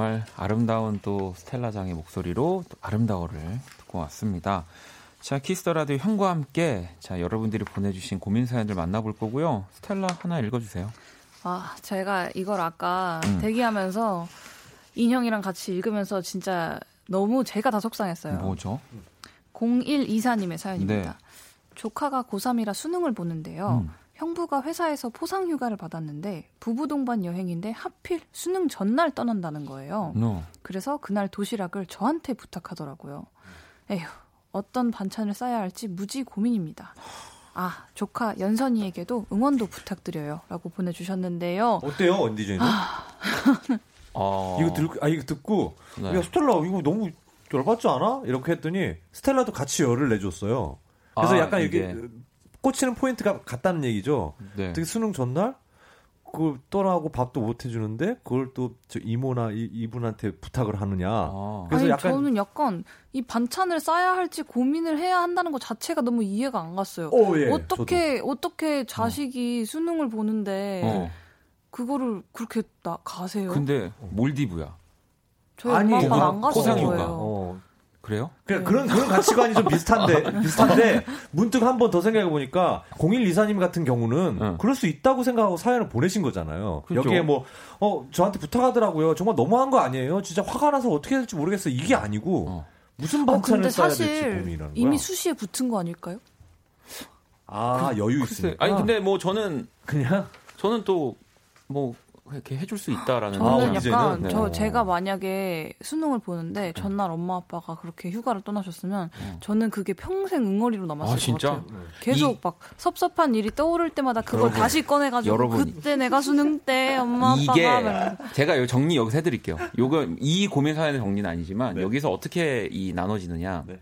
정말 아름다운 또 스텔라장의 목소리로 또 아름다워를 듣고 왔습니다. 자, Kiss the Radio 형과 함께 자 여러분들이 보내주신 고민 사연들 만나볼 거고요. 스텔라 하나 읽어주세요. 아, 제가 이걸 아까 음. 대기하면서 인형이랑 같이 읽으면서 진짜 너무 제가 다 속상했어요. 뭐죠? 0124님의 사연입니다. 네. 조카가 고3이라 수능을 보는데요. 음. 형부가 회사에서 포상 휴가를 받았는데 부부 동반 여행인데 하필 수능 전날 떠난다는 거예요. No. 그래서 그날 도시락을 저한테 부탁하더라고요. 에휴, 어떤 반찬을 싸야 할지 무지 고민입니다. 아, 조카 연선이에게도 응원도 부탁드려요. 라고 보내주셨는데요. 어때요, 언디제이는? 어... 이거 들, 아 이거 듣고 네. 야 스텔라 이거 너무 열받지 않아? 이렇게 했더니 스텔라도 같이 열을 내줬어요. 그래서 아, 약간 이게- 이게 꽂히는 포인트가 같다는 얘기죠. 네. 되게 수능 전날 그걸 떠나고 밥도 못 해주는데 그걸 또 저 이모나 이, 이분한테 부탁을 하느냐. 아. 그래서 아니, 약간 저는 약간 이 반찬을 싸야 할지 고민을 해야 한다는 것 자체가 너무 이해가 안 갔어요. 어, 예, 어떻게 어떻게 자식이 수능을 보는데 어. 그거를 그렇게 나 가세요? 근데 몰디브야. 저희 아니, 엄마 안. 거예요. 어, 그래요? 그냥 그런 그런 가치관이 좀 비슷한데 비슷한데 문득 한 번 더 생각해 보니까 0124님 같은 경우는 응. 그럴 수 있다고 생각하고 사연을 보내신 거잖아요. 그렇죠. 여기에 뭐어 저한테 부탁하더라고요. 정말 너무한 거 아니에요? 진짜 화가 나서 어떻게 해야 될지 모르겠어요. 이게 아니고 어. 무슨 어, 반찬을 근데 써야 될지 사실 고민이라는 거야. 이미 수시에 붙은 거 아닐까요? 아 여유 글쎄, 있으니까. 아니 근데 뭐 저는 그냥 저는 또 뭐 이렇게 해줄 수 있다라는 아, 저는 언제는? 약간 네. 저 제가 만약에 수능을 보는데 전날 엄마 아빠가 그렇게 휴가를 떠나셨으면 저는 그게 평생 응어리로 남았을 아, 것 진짜? 같아요. 계속 이- 막 섭섭한 일이 떠오를 때마다 그걸 여러분, 다시 꺼내가지고 여러분. 그때 내가 수능 때 엄마 이게 아빠가 막 제가 요 정리 여기서 해드릴게요. 요거 이 고민 사연의 정리는 아니지만 네. 여기서 어떻게 이 나눠지느냐. 네.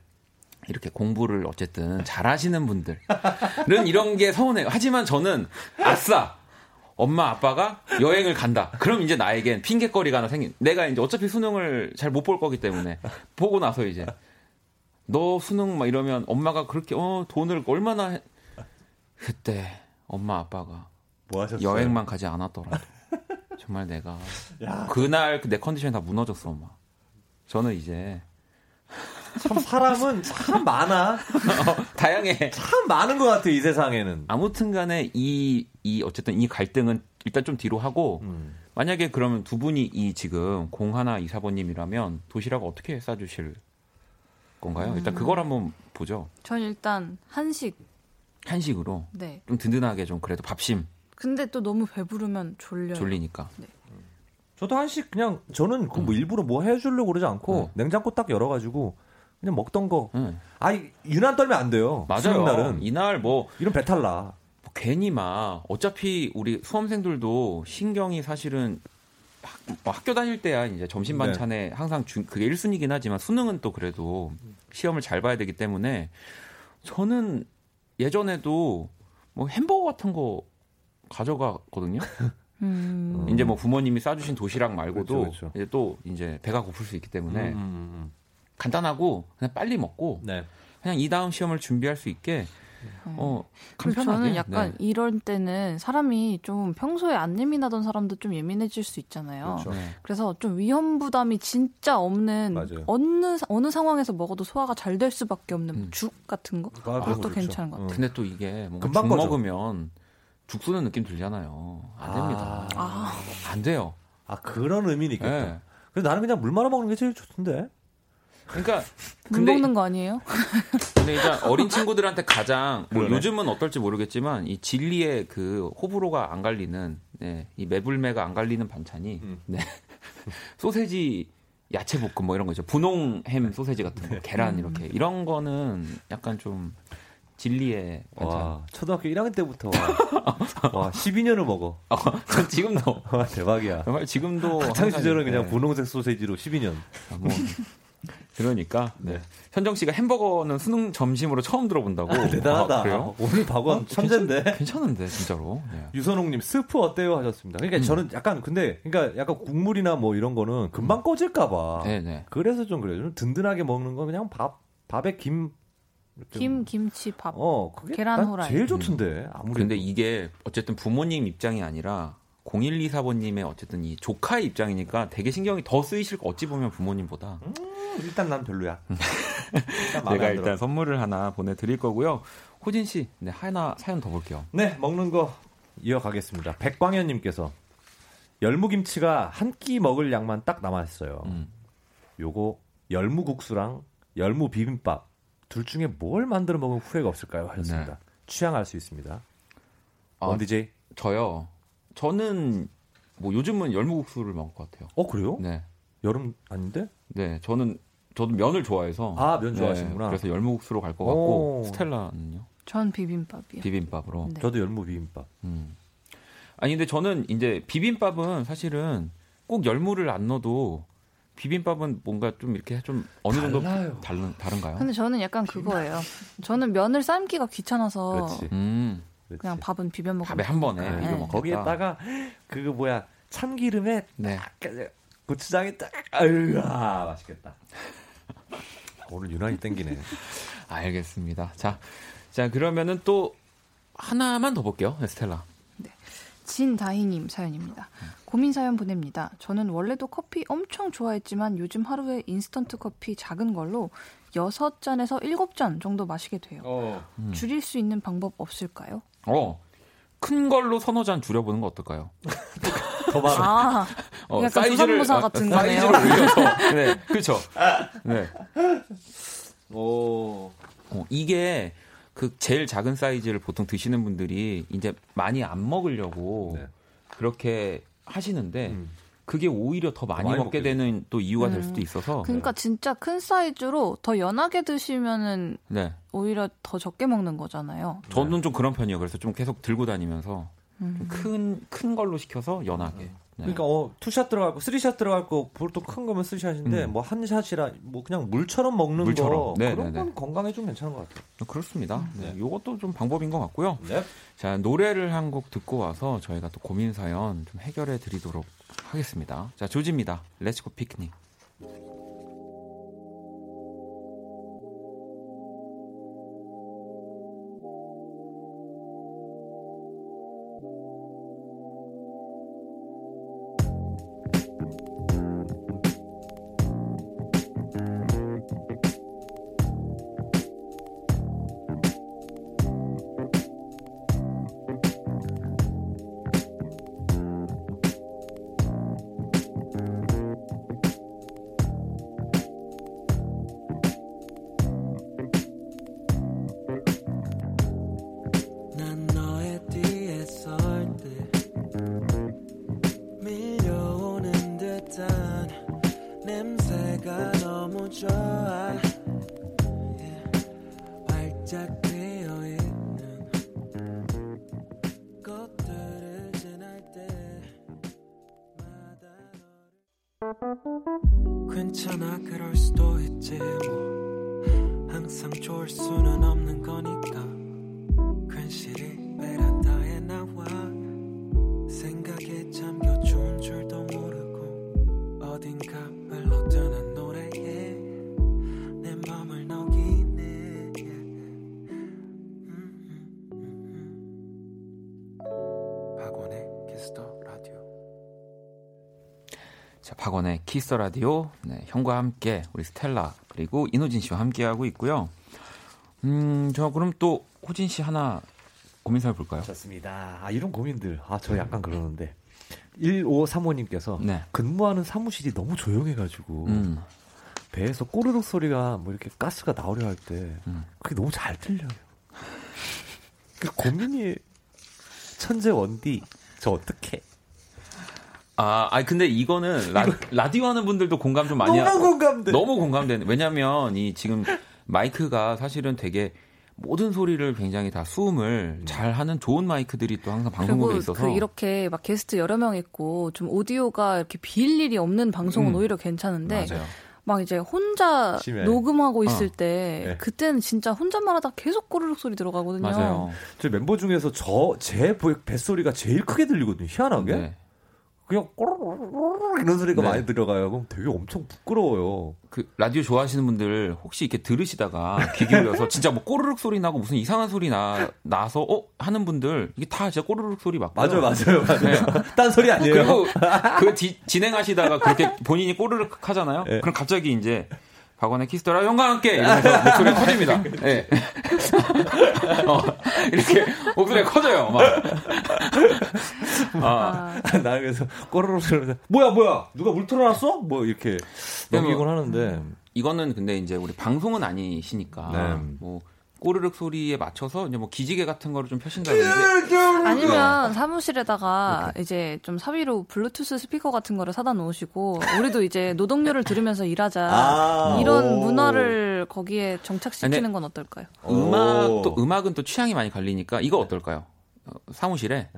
이렇게 공부를 어쨌든 잘하시는 분들은 이런 게 서운해요. 하지만 저는 아싸 엄마 아빠가 여행을 간다. 그럼 이제 나에겐 핑계거리가 하나 생긴. 내가 이제 어차피 수능을 잘 못 볼 거기 때문에 보고 나서 이제 너 수능 막 이러면 엄마가 그렇게 어 돈을 얼마나 해. 그때 엄마 아빠가 뭐? 여행만 가지 않았더라도 정말 내가 야. 그날 내 컨디션이 다 무너졌어 엄마. 저는 이제 참 사람은 참 많아. 다양해. 참 많은 것 같아 이 세상에는. 아무튼간에 이, 이 어쨌든 이 갈등은 일단 좀 뒤로 하고 음. 만약에 그러면 두 분이 이 지금 공 하나 이사번님이라면 도시락 어떻게 싸주실 건가요? 일단 그걸 한번 보죠. 전 일단 한식 한식으로 네. 좀 든든하게 좀 그래도 밥심 근데 또 너무 배부르면 졸려요. 졸리니까. 저도 한식 그냥 저는 그뭐 일부러 뭐 해주려고 그러지 않고 음. 냉장고 딱 열어가지고 그냥 먹던 거. 응. 아이 유난 떨면 안 돼요. 맞아요. 수능 날은 이날 뭐 이런 배탈 나. 뭐 괜히 막 어차피 우리 수험생들도 신경이 사실은 학, 뭐 학교 다닐 때야 이제 점심 네. 반찬에 항상 중, 그게 1순위긴 하지만 수능은 또 그래도 시험을 잘 봐야 되기 때문에 저는 예전에도 뭐 햄버거 같은 거 가져가거든요. 음. 이제 뭐 부모님이 싸주신 도시락 말고도 그렇죠, 그렇죠. 이제 또 이제 배가 고플 수 있기 때문에 음, 음, 음. 간단하고 그냥 빨리 먹고 네. 그냥 이 다음 시험을 준비할 수 있게 어 그리고 간편하게 저는 약간 네. 이럴 때는 사람이 좀 평소에 안 예민하던 사람도 좀 예민해질 수 있잖아요. 그렇죠. 네. 그래서 좀 위험 부담이 진짜 없는 맞아요. 어느 어느 상황에서 먹어도 소화가 잘 될 수밖에 없는 음. 죽 같은 거 아, 그것도 그렇죠. 괜찮은 것 같아요. 어. 근데 또 이게 뭔가 금방 죽. 먹으면 죽 쏘는 느낌 들잖아요. 안 됩니다. 아, 안 돼요. 아 그런 있겠다. 네. 그래서 나는 그냥 물 말아 먹는 게 제일 좋던데. 그러니까 물 근데 먹는 거 아니에요? 근데 일단 어린 친구들한테 가장 뭐 그러네. 요즘은 어떨지 모르겠지만 이 진리의 그 호불호가 안 갈리는 네, 이 매불매가 안 갈리는 반찬이 음. 네. 소세지 야채 볶음 뭐 이런 거 있죠. 분홍 햄 소세지 같은 거, 계란 음. 이렇게 이런 거는 약간 좀 진리의 반찬. 와 초등학교 1학년 때부터 와, 와 12년을 먹어. 어, 전 지금도 와 대박이야. 정말 지금도 학창 항상 시절은 그냥 네. 분홍색 소세지로 12년. 아, 뭐 그러니까 네. 네. 현정 씨가 햄버거는 수능 점심으로 처음 들어본다고. 대단하다. 아, 그래요? 오늘 박원 어, 천재인데. 괜찮, 괜찮 은데 진짜로. 네. 유선홍님 스프 어때요 하셨습니다. 그러니까 음. 저는 약간 근데 그러니까 약간 국물이나 뭐 이런 거는 금방 꺼질까봐. 네네. 그래서 좀 그래요. 좀 든든하게 먹는 거 그냥 밥 밥에 김. 김 김치 밥. 어 그게 계란 난 후라이. 제일 좋던데 아무리. 근데 이게 어쨌든 부모님 입장이 아니라 0124번님의 어쨌든 이 조카의 입장이니까 되게 신경이 더 쓰이실 거 어찌 보면 부모님보다. 음, 일단 난 별로야. 일단 마음에 제가 안 일단. 선물을 하나 보내드릴 거고요. 호진 씨, 네, 하나 사연 더 볼게요. 네, 먹는 거 이어가겠습니다. 백광현님께서 열무김치가 한 끼 먹을 양만 딱 남았어요. 음. 요거 열무국수랑 열무 비빔밥 둘 중에 뭘 만들어 먹으면 후회가 없을까요? 하셨습니다. 네. 취향 알 수 있습니다. 아, 원 DJ. 저요. 저는 뭐 요즘은 열무국수를 먹을 것 같아요. 어 그래요? 네, 여름 아닌데? 네, 저는 저도 면을 좋아해서. 아, 면 네, 좋아하시는구나. 그래서 열무국수로 갈 것 같고 오. 스텔라는요? 전 비빔밥이요. 비빔밥으로. 네. 저도 열무 비빔밥. 음. 아니 근데 저는 이제 비빔밥은 사실은 꼭 열무를 안 넣어도 비빔밥은 뭔가 좀 이렇게 좀 어느 정도 달라요. 다른 다른가요? 근데 저는 약간 그거예요. 저는 면을 삶기가 귀찮아서 그렇지. 음. 그렇지. 그냥 밥은 비벼 먹으면 밥에 한 번에 네. 먹겠다. 거기에다가 그거 뭐야 참기름에 네. 딱 고추장에 딱 아유 아 맛있겠다. 오늘 유난히 땡기네. 알겠습니다. 자, 자 그러면은 또 하나만 더 볼게요, 네, 스텔라. 진다희님 사연입니다. 고민 사연 보냅니다. 저는 원래도 커피 엄청 좋아했지만 요즘 하루에 인스턴트 커피 작은 걸로 6잔에서 7잔 정도 마시게 돼요. 어. 줄일 수 있는 방법 없을까요? 어, 큰 걸로 서너 잔 줄여보는 거 어떨까요? 더 많아. 아, 어, 약간 조선모사 아, 같은 사이즈를 거네요. 올려서, 네, 그렇죠. 네, 오. 어, 이게 그 제일 작은 사이즈를 보통 드시는 분들이 이제 많이 안 먹으려고 네. 그렇게 하시는데 음. 그게 오히려 더 많이, 많이 먹게 먹게 되는 또 이유가 될 음. 수도 있어서 그러니까 진짜 큰 사이즈로 더 연하게 드시면은 네 오히려 더 적게 먹는 거잖아요. 저는 좀 그런 편이에요. 그래서 좀 계속 들고 다니면서 음. 큰큰 걸로 시켜서 연하게. 네. 그러니까 어 two shot 들어갈 거, three shot 들어갈 거 보통 큰 거면 three shot인데 음. 뭐 한 shot이라 뭐 그냥 물처럼 먹는 물처럼. 거 네, 그런 네, 건 네. 건강에 좀 괜찮은 것 같아요. 그렇습니다. 네. 네. 이것도 좀 방법인 것 같고요. 네. 자 노래를 한 곡 듣고 와서 저희가 또 고민 사연 좀 해결해 드리도록 하겠습니다. 자 조지입니다. Let's Go Picnic. 키스 라디오 네, 형과 함께 우리 스텔라 그리고 이노진 씨와 함께 하고 있고요. 음 저 그럼 또 호진 씨 하나 고민 사연 볼까요? 좋습니다. 아, 이런 고민들. 아, 저 약간 그러는데. 1535님께서 네. 근무하는 사무실이 너무 조용해가지고 음. 배에서 꼬르륵 소리가 뭐 이렇게 가스가 나오려 할때 음. 그게 너무 잘 들려요. 그 고민이 천재 원디 저 어떻게? 아, 아니 근데 이거는 라, 라디오 하는 분들도 공감 좀 많이 하- 너무 공감돼. 너무 공감되는. 왜냐면 이 지금 마이크가 사실은 되게 모든 소리를 굉장히 다 수음을 잘 하는 좋은 마이크들이 또 항상 방송국에 있어서 그 이렇게 막 게스트 여러 명 있고 좀 오디오가 이렇게 비일 일이 없는 방송은 음. 오히려 괜찮은데 맞아요. 막 이제 혼자 심해. 녹음하고 있을 어. 때 네. 그때는 진짜 혼잣말 하다 계속 꼬르륵 소리 들어가거든요. 맞아요. 저 멤버 중에서 저 제 뱃소리가 제일 크게 들리거든요. 희한하게. 네. 그냥 꼬르르르 이런 소리가 네. 많이 들어가요. 그럼 되게 엄청 부끄러워요. 그 라디오 좋아하시는 분들 혹시 이렇게 들으시다가 귀 기울여서 진짜 뭐 꼬르륵 소리 나고 무슨 이상한 소리 나 나서 어 하는 분들 이게 다 진짜 꼬르륵 소리 맞고요. 맞아요, 맞아요, 맞아요. 딴 소리 아니에요. 그리고 그 뒤- 진행하시다가 그렇게 본인이 꼬르륵 하잖아요. 네. 그럼 갑자기 이제 박원의 키스터라 영광 함께 이러면서 목소리가 커집니다. 예. 어, 이렇게 목소리가 커져요. 막. 아, 아, 나 그래서 꼬르륵 소리면서 뭐야 뭐야 누가 물 틀어놨어? 뭐 이렇게 넘기곤 하는데 이거는 근데 이제 우리 방송은 아니시니까 네. 뭐 꼬르륵 소리에 맞춰서 이제 뭐 기지개 같은 거를 좀 펴신다든지 아니면 사무실에다가 이제 좀 사비로 블루투스 스피커 같은 거를 사다 놓으시고 우리도 이제 노동요를 들으면서 일하자 아, 이런 오. 문화를 거기에 정착시키는 근데- 건 어떨까요? 음악도 오. 음악은 또 취향이 많이 갈리니까 이거 어떨까요? 어, 사무실에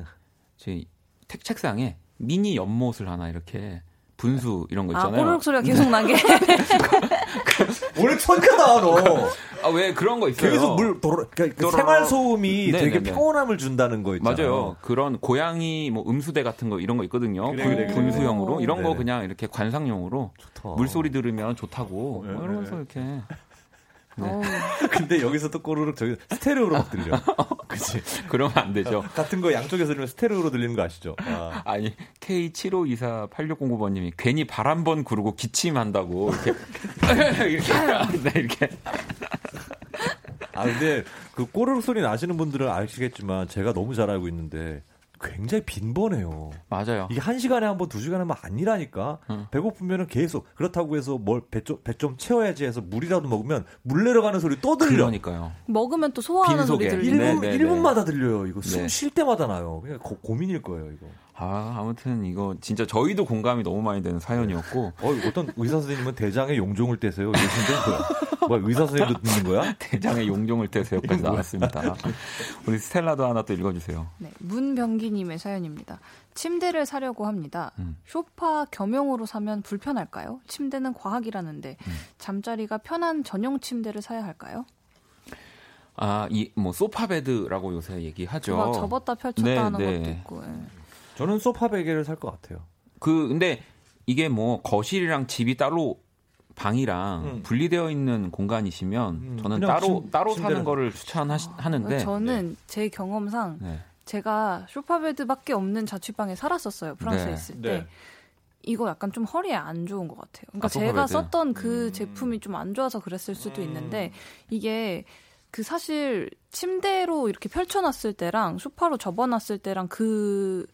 제 책- 책상에 미니 연못을 하나 이렇게 분수 이런 거아 있잖아요. 꼬르륵 소리가 계속 나게 오늘 천재다 너. 아, 왜 그런 거 있어요? 계속 물 돌아 그러니까 그 돌아- 생활 소음이 네, 되게 네, 네. 평온함을 준다는 거 있잖아요. 맞아요. 그런 고양이 뭐 음수대 같은 거 이런 거 있거든요. 그래, 분- 그래, 그래. 분수형으로 이런 거 네네. 그냥 이렇게 관상용으로 좋다. 물소리 들으면 좋다고 네, 뭐 이러면서 이렇게 어우, 근데 여기서 또 꼬르륵 저기 스테레오로 막 들려. 그치 그러면 안 되죠. 같은 거 양쪽에서 들으면 스테레오로 들리는 거 아시죠? 아. 아니 K75248609번님이 괜히 발한번 구르고 기침한다고 이렇게 이렇게 네, 이렇게 아 근데 그 꼬르륵 소리 나시는 분들은 아시겠지만 제가 너무 잘 알고 있는데 굉장히 빈번해요. 맞아요. 이게 한 시간에 한 번, 두 시간에 한 번 아니라니까. 응. 배고프면은 계속 그렇다고 해서 뭘 배좀 배좀 채워야지 해서 물이라도 먹으면 물 내려가는 소리 또 들려. 그러니까요. 먹으면 또 소화하는 소리 빈속에. 들리고 일 1분, 네, 네, 일분마다 들려요. 이거 네. 숨쉴 때마다 나요. 그냥 고, 고민일 거예요, 이거. 아 아무튼 이거 진짜 저희도 공감이 너무 많이 되는 사연이었고 어, 어떤 의사 선생님은 대장에 용종을 떼세요. 이러시는데 뭐야? 뭐야, 의사 선생님도 듣는 거야? 대장의 용종을 이거 뭐야? 나왔습니다. 우리 스텔라도 하나 또 읽어주세요. 네, 문병기님의 사연입니다. 침대를 사려고 합니다. 음. 쇼파 겸용으로 사면 불편할까요? 침대는 과학이라는데 음. 잠자리가 편한 전용 침대를 사야 할까요? 아, 이, 뭐, 소파 베드라고 요새 얘기하죠. 막 접었다 펼쳤다 네, 하는 네. 것도 있고. 예. 저는 소파 베개를 살 것 같아요. 그, 근데 이게 뭐, 거실이랑 집이 따로 방이랑 음. 분리되어 있는 공간이시면 음, 저는 따로, 침- 따로 침대를- 사는 거를 추천하는데. 저는 제 경험상 네. 제가 쇼파베드밖에 없는 자취방에 살았었어요. 프랑스에 네. 있을 때. 네. 이거 약간 좀 허리에 안 좋은 것 같아요. 그러니까 아, 제가? 썼던 그 음. 제품이 좀 안 좋아서 그랬을 수도 음. 있는데 이게 그 사실 침대로 이렇게 펼쳐놨을 때랑 소파로 접어놨을 때랑 그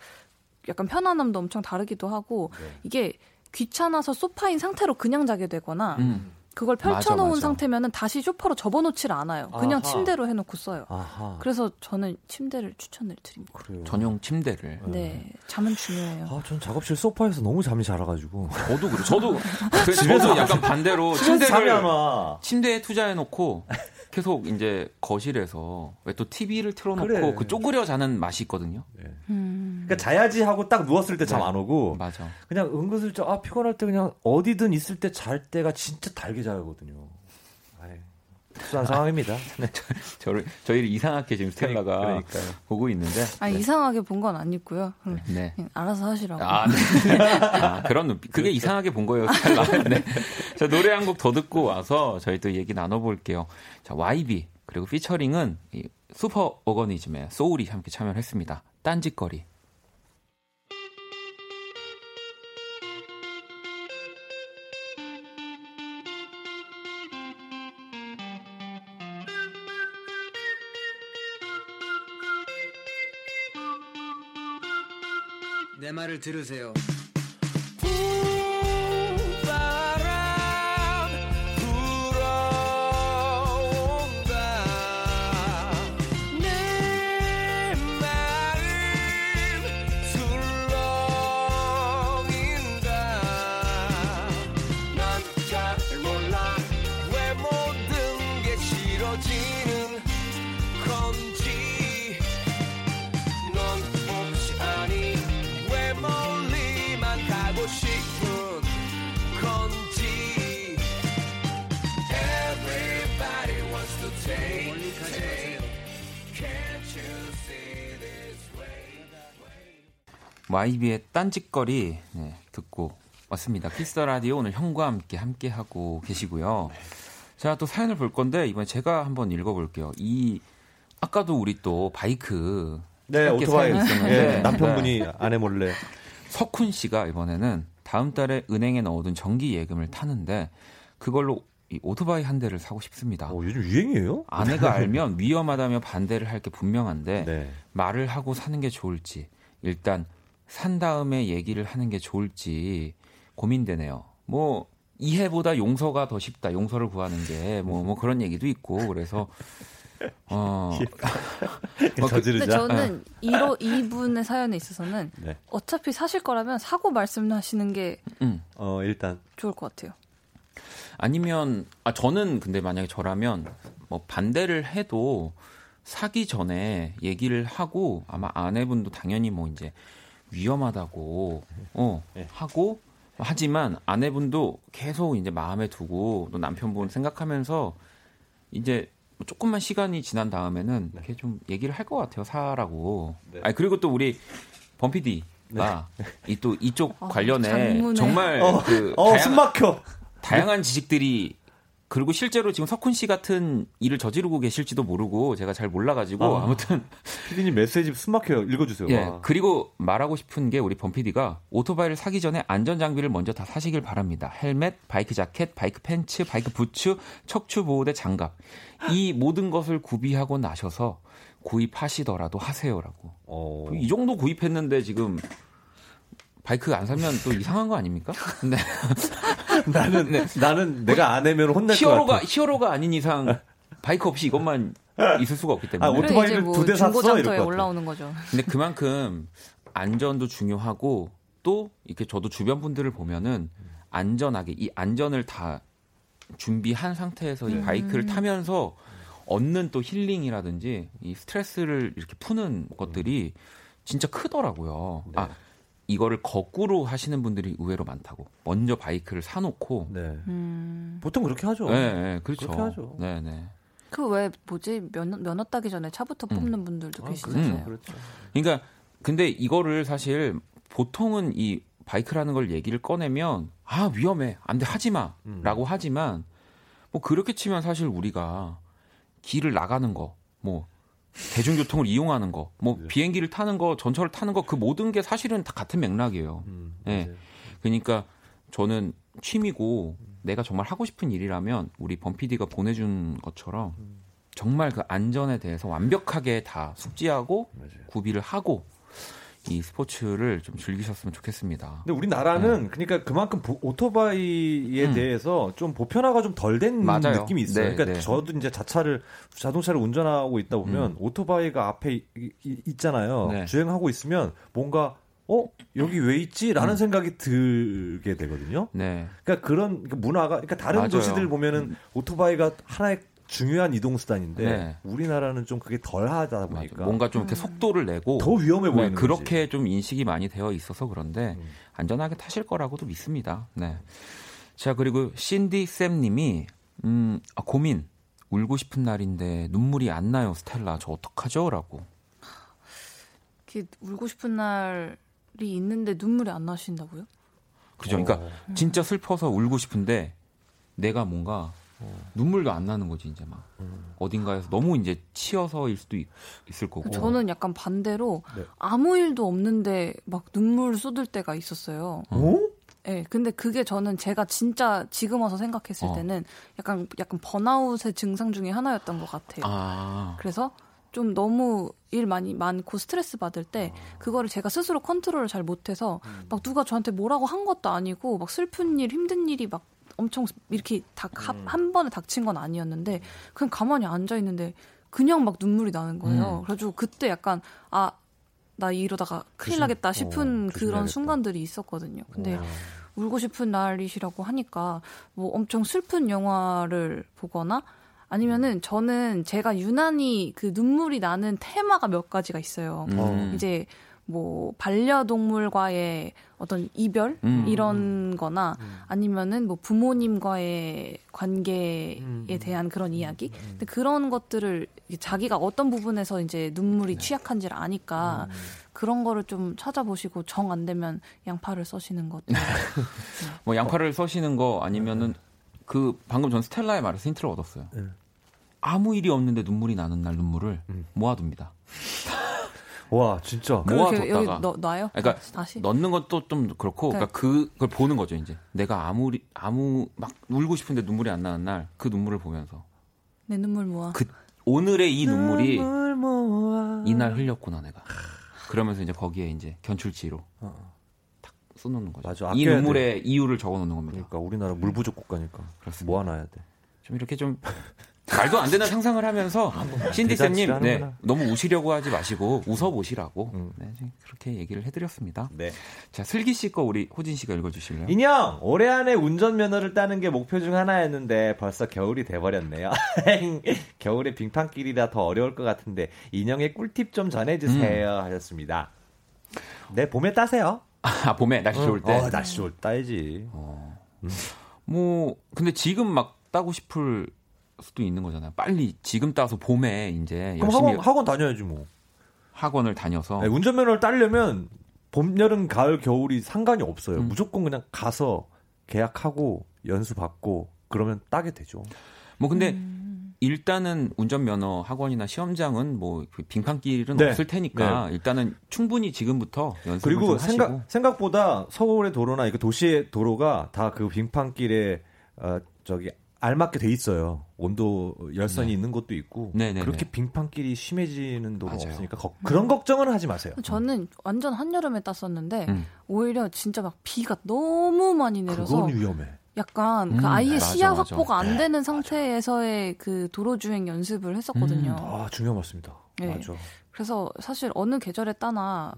약간 편안함도 엄청 다르기도 하고 네. 이게 귀찮아서 소파인 상태로 그냥 자게 되거나 음. 그걸 맞아, 펼쳐놓은 맞아. 상태면은 다시 소파로 접어놓지를 않아요. 그냥 아하. 침대로 해놓고 써요. 아하. 그래서 저는 침대를 추천을 드립니다. 그래요. 전용 침대를. 네, 잠은 중요해요. 아, 전 작업실 소파에서 너무 잠이 잘 와가지고. 저도 그래. 저도, 그, 저도 약간 반대로 침대를 안 와. 침대에 투자해놓고 계속 이제 거실에서 왜 또 TV를 틀어놓고 그래. 그 쪼그려 자는 맛이 있거든요. 음. 그러니까 자야지 하고 딱 누웠을 때잠 네. 안 오고 맞아. 그냥 은근슬쩍 아 피곤할 때 그냥 어디든 있을 때 잘 때가 진짜 달게 자거든요. 아이, 특수한 상황입니다. 네. 저를 저희를 이상하게 지금 스텔라가 그러니까요. 보고 있는데. 아니 이상하게 본 건 아니고요. 음, 네. 그냥 알아서 하시라고. 아, 네. 아, 그런 눈빛. 그게 이상하게 본 거예요, 스텔라. 네. 자, 노래 한 곡 더 듣고 와서 저희 또 얘기 나눠볼게요. 자, YB. 그리고 피처링은 이 슈퍼 오거니즘의 소울이 함께 참여를 했습니다. 딴짓거리. 말을 들으세요. YB의 딴짓거리 네, 듣고 왔습니다. Kiss the Radio 오늘 형과 함께 함께 하고 계시고요. 자, 또 사연을 볼 건데 이번에 제가 한번 읽어 볼게요. 이 아까도 우리 또 바이크 네, 오토바이 있었는데 예, 남편분이 아내 몰래 석훈 씨가 이번에는 다음 달에 은행에 넣어둔 정기 예금을 타는데 그걸로 이 오토바이 한 대를 사고 싶습니다. 어, 요즘 유행이에요? 아내가 알면 위험하다며 반대를 할 게 분명한데 네. 말을 하고 사는 게 좋을지 일단 산 다음에 얘기를 하는 게 좋을지 고민되네요. 뭐 이해보다 용서가 더 쉽다. 용서를 구하는 게뭐뭐 그런 얘기도 있고 그래서 어 근데 저지르자. 저는 이로 이분의 사연에 있어서는 네. 어차피 사실 거라면 사고 말씀하시는 게 음. 어, 일단 좋을 것 같아요. 아니면 아 저는 근데 만약에 저라면 뭐 반대를 해도 사기 전에 얘기를 하고 아마 아내분도 당연히 뭐 이제 위험하다고 어 네. 하고 하지만 아내분도 계속 이제 마음에 두고 또 남편분 생각하면서 이제 뭐 조금만 시간이 지난 다음에는 이렇게 좀 얘기를 할 것 같아요 사라고. 네. 아니 그리고 또 우리 범피디가 이 또 이쪽 어, 관련해 장문에. 정말 어, 그 어, 다양- 숨 막혀. 다양한 지식들이 그리고 실제로 지금 석훈 씨 같은 일을 저지르고 계실지도 모르고 제가 잘 몰라가지고 아. 아무튼 피디님 메시지 숨 막혀요. 읽어주세요. 예 와. 그리고 말하고 싶은 게 우리 범피디가 오토바이를 사기 전에 안전 장비를 먼저 다 사시길 바랍니다. 헬멧, 바이크 자켓, 바이크 팬츠, 바이크 부츠, 척추 보호대, 장갑 이 모든 것을 구비하고 나셔서 구입하시더라도 하세요라고. 어. 이 정도 구입했는데 지금 바이크 안 사면 또 이상한 거 아닙니까? 근데 나는 나는 내가 안 내면 혼날 것 히어로가 같아. 히어로가 아닌 이상 바이크 없이 이것만 있을 수가 없기 때문에. 아, 오토바이를 뭐 두대 샀어? 이럴 것. 올라오는 거죠. 근데 그만큼 안전도 중요하고 또 이렇게 저도 주변 분들을 보면은 안전하게 이 안전을 다 준비한 상태에서 이 바이크를 타면서 얻는 또 힐링이라든지 이 스트레스를 이렇게 푸는 것들이 진짜 크더라고요. 네. 아 이거를 거꾸로 하시는 분들이 의외로 많다고. 먼저 바이크를 사놓고. 네. 음. 보통 그렇게 하죠. 네, 네, 그렇죠. 그렇게 하죠. 네, 네. 그 왜 뭐지 면허, 면허 따기 전에 차부터 뽑는 분들도 아, 계시잖아요. 그렇죠. 그러니까 근데 이거를 사실 보통은 이 바이크라는 걸 얘기를 꺼내면 아 위험해 안돼 하지 마라고 음. 하지만 뭐 그렇게 치면 사실 우리가 길을 나가는 거뭐 대중교통을 이용하는 거 뭐 네. 비행기를 타는 거 전철을 타는 거 그 모든 게 사실은 다 같은 맥락이에요. 음, 네. 맞아요. 그러니까 저는 취미고 내가 정말 하고 싶은 일이라면 우리 범피디가 보내준 것처럼 정말 그 안전에 대해서 완벽하게 다 숙지하고 맞아요. 구비를 하고 이 스포츠를 좀 즐기셨으면 좋겠습니다. 근데 우리나라는 그러니까 그만큼 보- 오토바이에 음. 대해서 좀 보편화가 좀 덜 된. 느낌이 있어요. 네, 그러니까 네. 저도 이제 자차를 자동차를 운전하고 있다 보면 음. 오토바이가 앞에 이- 이- 있잖아요. 네. 주행하고 있으면 뭔가 어 여기 왜 있지?라는 음. 생각이 들게 되거든요. 네. 그러니까 그런 그러니까 문화가 그러니까 다른 맞아요. 음. 도시들 보면은 오토바이가 하나의 중요한 이동 수단인데 네. 우리나라는 좀 그게 덜하다 맞아. 보니까 뭔가 좀 이렇게 속도를 내고 더 위험해 네, 보이는 거지. 그렇게 좀 인식이 많이 되어 있어서 그런데 음. 안전하게 타실 거라고도 믿습니다. 네. 자 그리고 신디 쌤님이 음 아, 고민 울고 싶은 날인데 눈물이 안 나요 스텔라 저 어떡하죠?라고. 이렇게 울고 싶은 날이 있는데 눈물이 안 나신다고요? 그죠? 그러니까 진짜 슬퍼서 울고 싶은데 내가 뭔가 눈물도 안 나는 거지 이제 막 어딘가에서 너무 이제 치여서일 수도 있, 을 거고. 저는 약간 반대로 네. 아무 일도 없는데 막 눈물 쏟을 때가 있었어요. 어? 예, 근데 그게 저는 제가 진짜 지금 와서 생각했을 어. 때는 약간 약간 번아웃의 증상 중에 하나였던 것 같아요. 아, 그래서 좀 너무 일 많이 많고 스트레스 받을 때 그거를 제가 스스로 컨트롤을 잘 못해서 막 누가 저한테 뭐라고 한 것도 아니고 막 슬픈 일 힘든 일이 막 엄청 이렇게 닥한 번에 닥친 건 아니었는데 그냥 가만히 앉아 있는데 그냥 막 눈물이 나는 거예요. 음. 그래가지고 그때 약간 아 나 이러다가 큰일 나겠다 어, 싶은 그런 조심해야겠다. 순간들이 있었거든요. 근데 와. 울고 싶은 날이시라고 하니까 뭐 엄청 슬픈 영화를 보거나 아니면은 저는 제가 유난히 그 눈물이 나는 테마가 몇 가지가 있어요. 음. 이제 뭐 반려동물과의 어떤 이별 음. 이런 거나 아니면은 뭐 부모님과의 관계에 음. 대한 그런 이야기 근데 그런 것들을 자기가 어떤 부분에서 이제 눈물이 취약한지를 아니까 그런 거를 좀 찾아보시고 정 안 되면 양파를 써시는 것도 뭐 양파를 써시는 거 아니면은 그 방금 전 스텔라의 말에서 힌트를 얻었어요. 네. 아무 일이 없는데 눈물이 나는 날 눈물을 음. 모아둡니다. 와 진짜 여기 모아뒀다가 넣, 놔요? 그러니까 다시 넣는 것도 좀 그렇고 그러니까 그걸 보는 거죠 이제 내가 아무리 아무 막 울고 싶은데 눈물이 안 나는 날 그 눈물을 보면서 내 눈물 모아 그 오늘의 이 눈물이 눈물 모아. 이날 흘렸구나 내가 그러면서 이제 거기에 이제 견출지로 어. 탁 써놓는 거죠. 맞아, 이 눈물의 이유를 적어놓는 겁니다. 그러니까 우리나라 물 부족 국가니까 그렇습니다. 모아놔야 돼. 좀 이렇게 좀 말도 안 되는 상상을 하면서 신디 대잔치를 쌤님 네. 너무 우시려고 하지 마시고 웃어 보시라고 음. 네, 그렇게 얘기를 해드렸습니다. 네. 자 슬기 씨 거 우리 호진 씨가 읽어주실래요? 인형 올해 안에 운전 면허를 따는 게 목표 중 하나였는데 벌써 겨울이 돼버렸네요. 겨울에 빙판길이라 더 어려울 것 같은데 인형의 꿀팁 좀 전해주세요 하셨습니다. 네 봄에 따세요. 아 봄에 날씨 좋을 때. 어, 날씨 좋을 때 따야지. 뭐 근데 지금 막 따고 싶을 수도 있는 거잖아요. 빨리 지금 따서 봄에 이제 그럼 열심히 학원, 학원 다녀야지 뭐. 학원, 을 다녀서 네, 운전면허를 따려면 봄, 여름, 가을, 겨울이 상관이 없어요. 음. 무조건 그냥 가서 계약하고 연수 받고 그러면 따게 되죠. 뭐 근데 음. 일단은 운전면허 학원이나 시험장은 뭐그 빙판길은 네. 없을 테니까 일단은 충분히 지금부터 연습을 그리고 좀 하시고 생각 생각보다 서울의 도로나 이거 도시의 도로가 다그 빙판길에 어 저기 알맞게 돼 있어요. 온도 열선이 있는 곳도 있고 네. 네네네. 그렇게 빙판길이 심해지는 도로 맞아요. 없으니까 거- 그런 걱정은 하지 마세요. 저는 완전 한여름에 땄었는데 음. 오히려 진짜 막 비가 너무 많이 내려서 그건 위험해. 약간 음, 그 아예 맞아, 시야 맞아. 확보가 안 되는 상태에서의 그 도로 주행 연습을 했었거든요. 음. 아 중요한 말씀입니다. 네. 맞아. 그래서 사실 어느 계절에 따나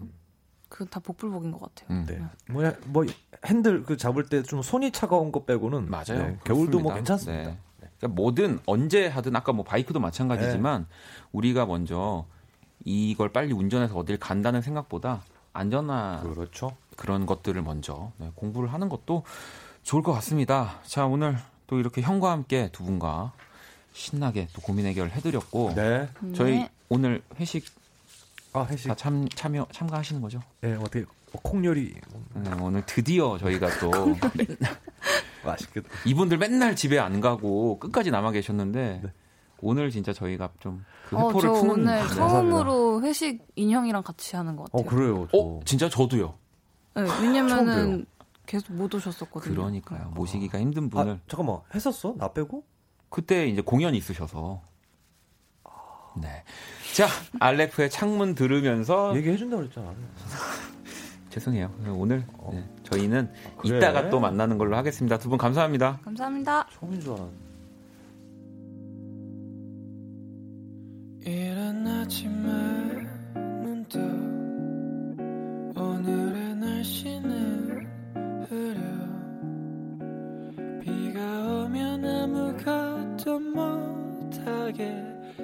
그다 복불복인 것 같아요. 음. 네. 뭐야 뭐 핸들 그 잡을 때 좀 손이 차가운 거 빼고는 맞아요. 네, 겨울도 뭐. 괜찮습니다. 네. 그러니까 뭐든 언제 하든 아까 뭐 바이크도 마찬가지지만 네. 우리가 먼저 이걸 빨리 운전해서 어딜 간다는 생각보다 안전한 그렇죠. 그런 것들을 먼저 네, 공부를 하는 것도 좋을 것 같습니다. 자 오늘 또 이렇게 형과 함께 두 분과 신나게 또 고민 해결을 해드렸고 네. 저희 네. 오늘 회식 아 회식. 다 참 참여 참가하시는 거죠? 네 어떻게 어, 콩요리 네, 오늘 드디어 저희가 또 맛있겠다. 이분들 맨날 집에 안 가고 끝까지 남아 계셨는데 네. 오늘 진짜 저희가 좀그 어, 회포를 저 푸는 오늘 네. 처음으로 회식 인형이랑 같이 하는 것어 같아요. 그래요. 저. 어 진짜 저도요. 네, 왜냐면은 계속 못 오셨었거든요. 그러니까요. 모시기가 힘든 분을 아 잠깐만 했었어? 나 빼고? 그때 이제 공연이 있으셔서. 네. 자, 알레프의 창문 들으면서 얘기해준다고 그랬잖아. 죄송해요. 오늘 네, 저희는 그래? 이따가 또 만나는 걸로 하겠습니다. 두 분 감사합니다. 감사합니다. 처음인 줄 알았는데. 이른 아침에 문득 오늘의 날씨는 흐려 비가 오면 아무것도 못하게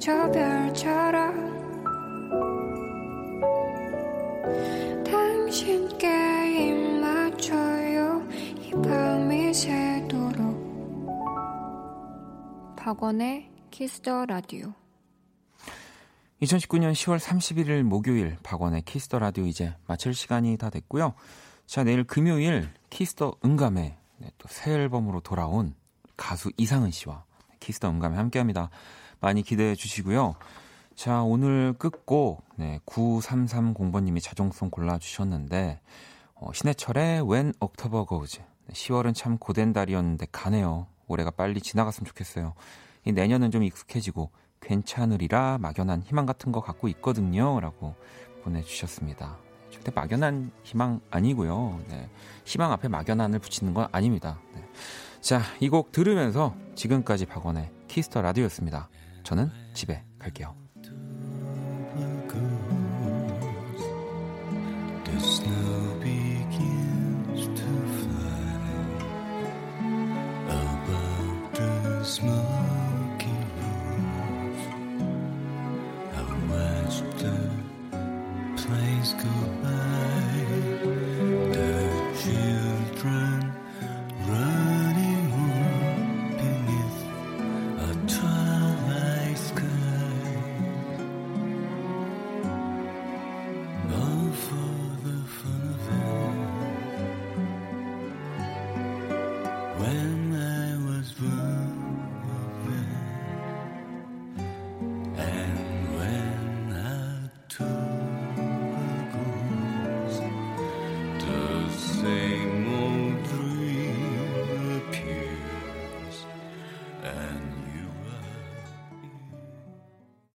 저 별처럼 당신께 입 맞춰요 이 밤이 새도록 박원의 키스 더 라디오 2019년 10월 31일 목요일 박원의 키스 더 라디오 이제 마칠 시간이 다 됐고요. 자, 내일 금요일 키스 더 음감에 네, 또 새 앨범으로 돌아온 가수 이상은 씨와 키스 더 음감에 함께합니다. 많이 기대해 주시고요. 자, 오늘 끝곡 네, 9330번님이 자정송 골라주셨는데 어, 신해철의 When October Goes 10월은 참 고된 달이었는데 가네요. 올해가 빨리 지나갔으면 좋겠어요. 이 내년은 좀 익숙해지고 괜찮으리라 막연한 희망 같은 거 갖고 있거든요. 라고 보내주셨습니다. 절대 막연한 희망 아니고요. 네. 희망 앞에 막연한을 붙이는 건 아닙니다. 네. 자, 이 곡 들으면서 지금까지 박원의 키스 더 라디오였습니다. 저는 집에 갈게요. place goodbye.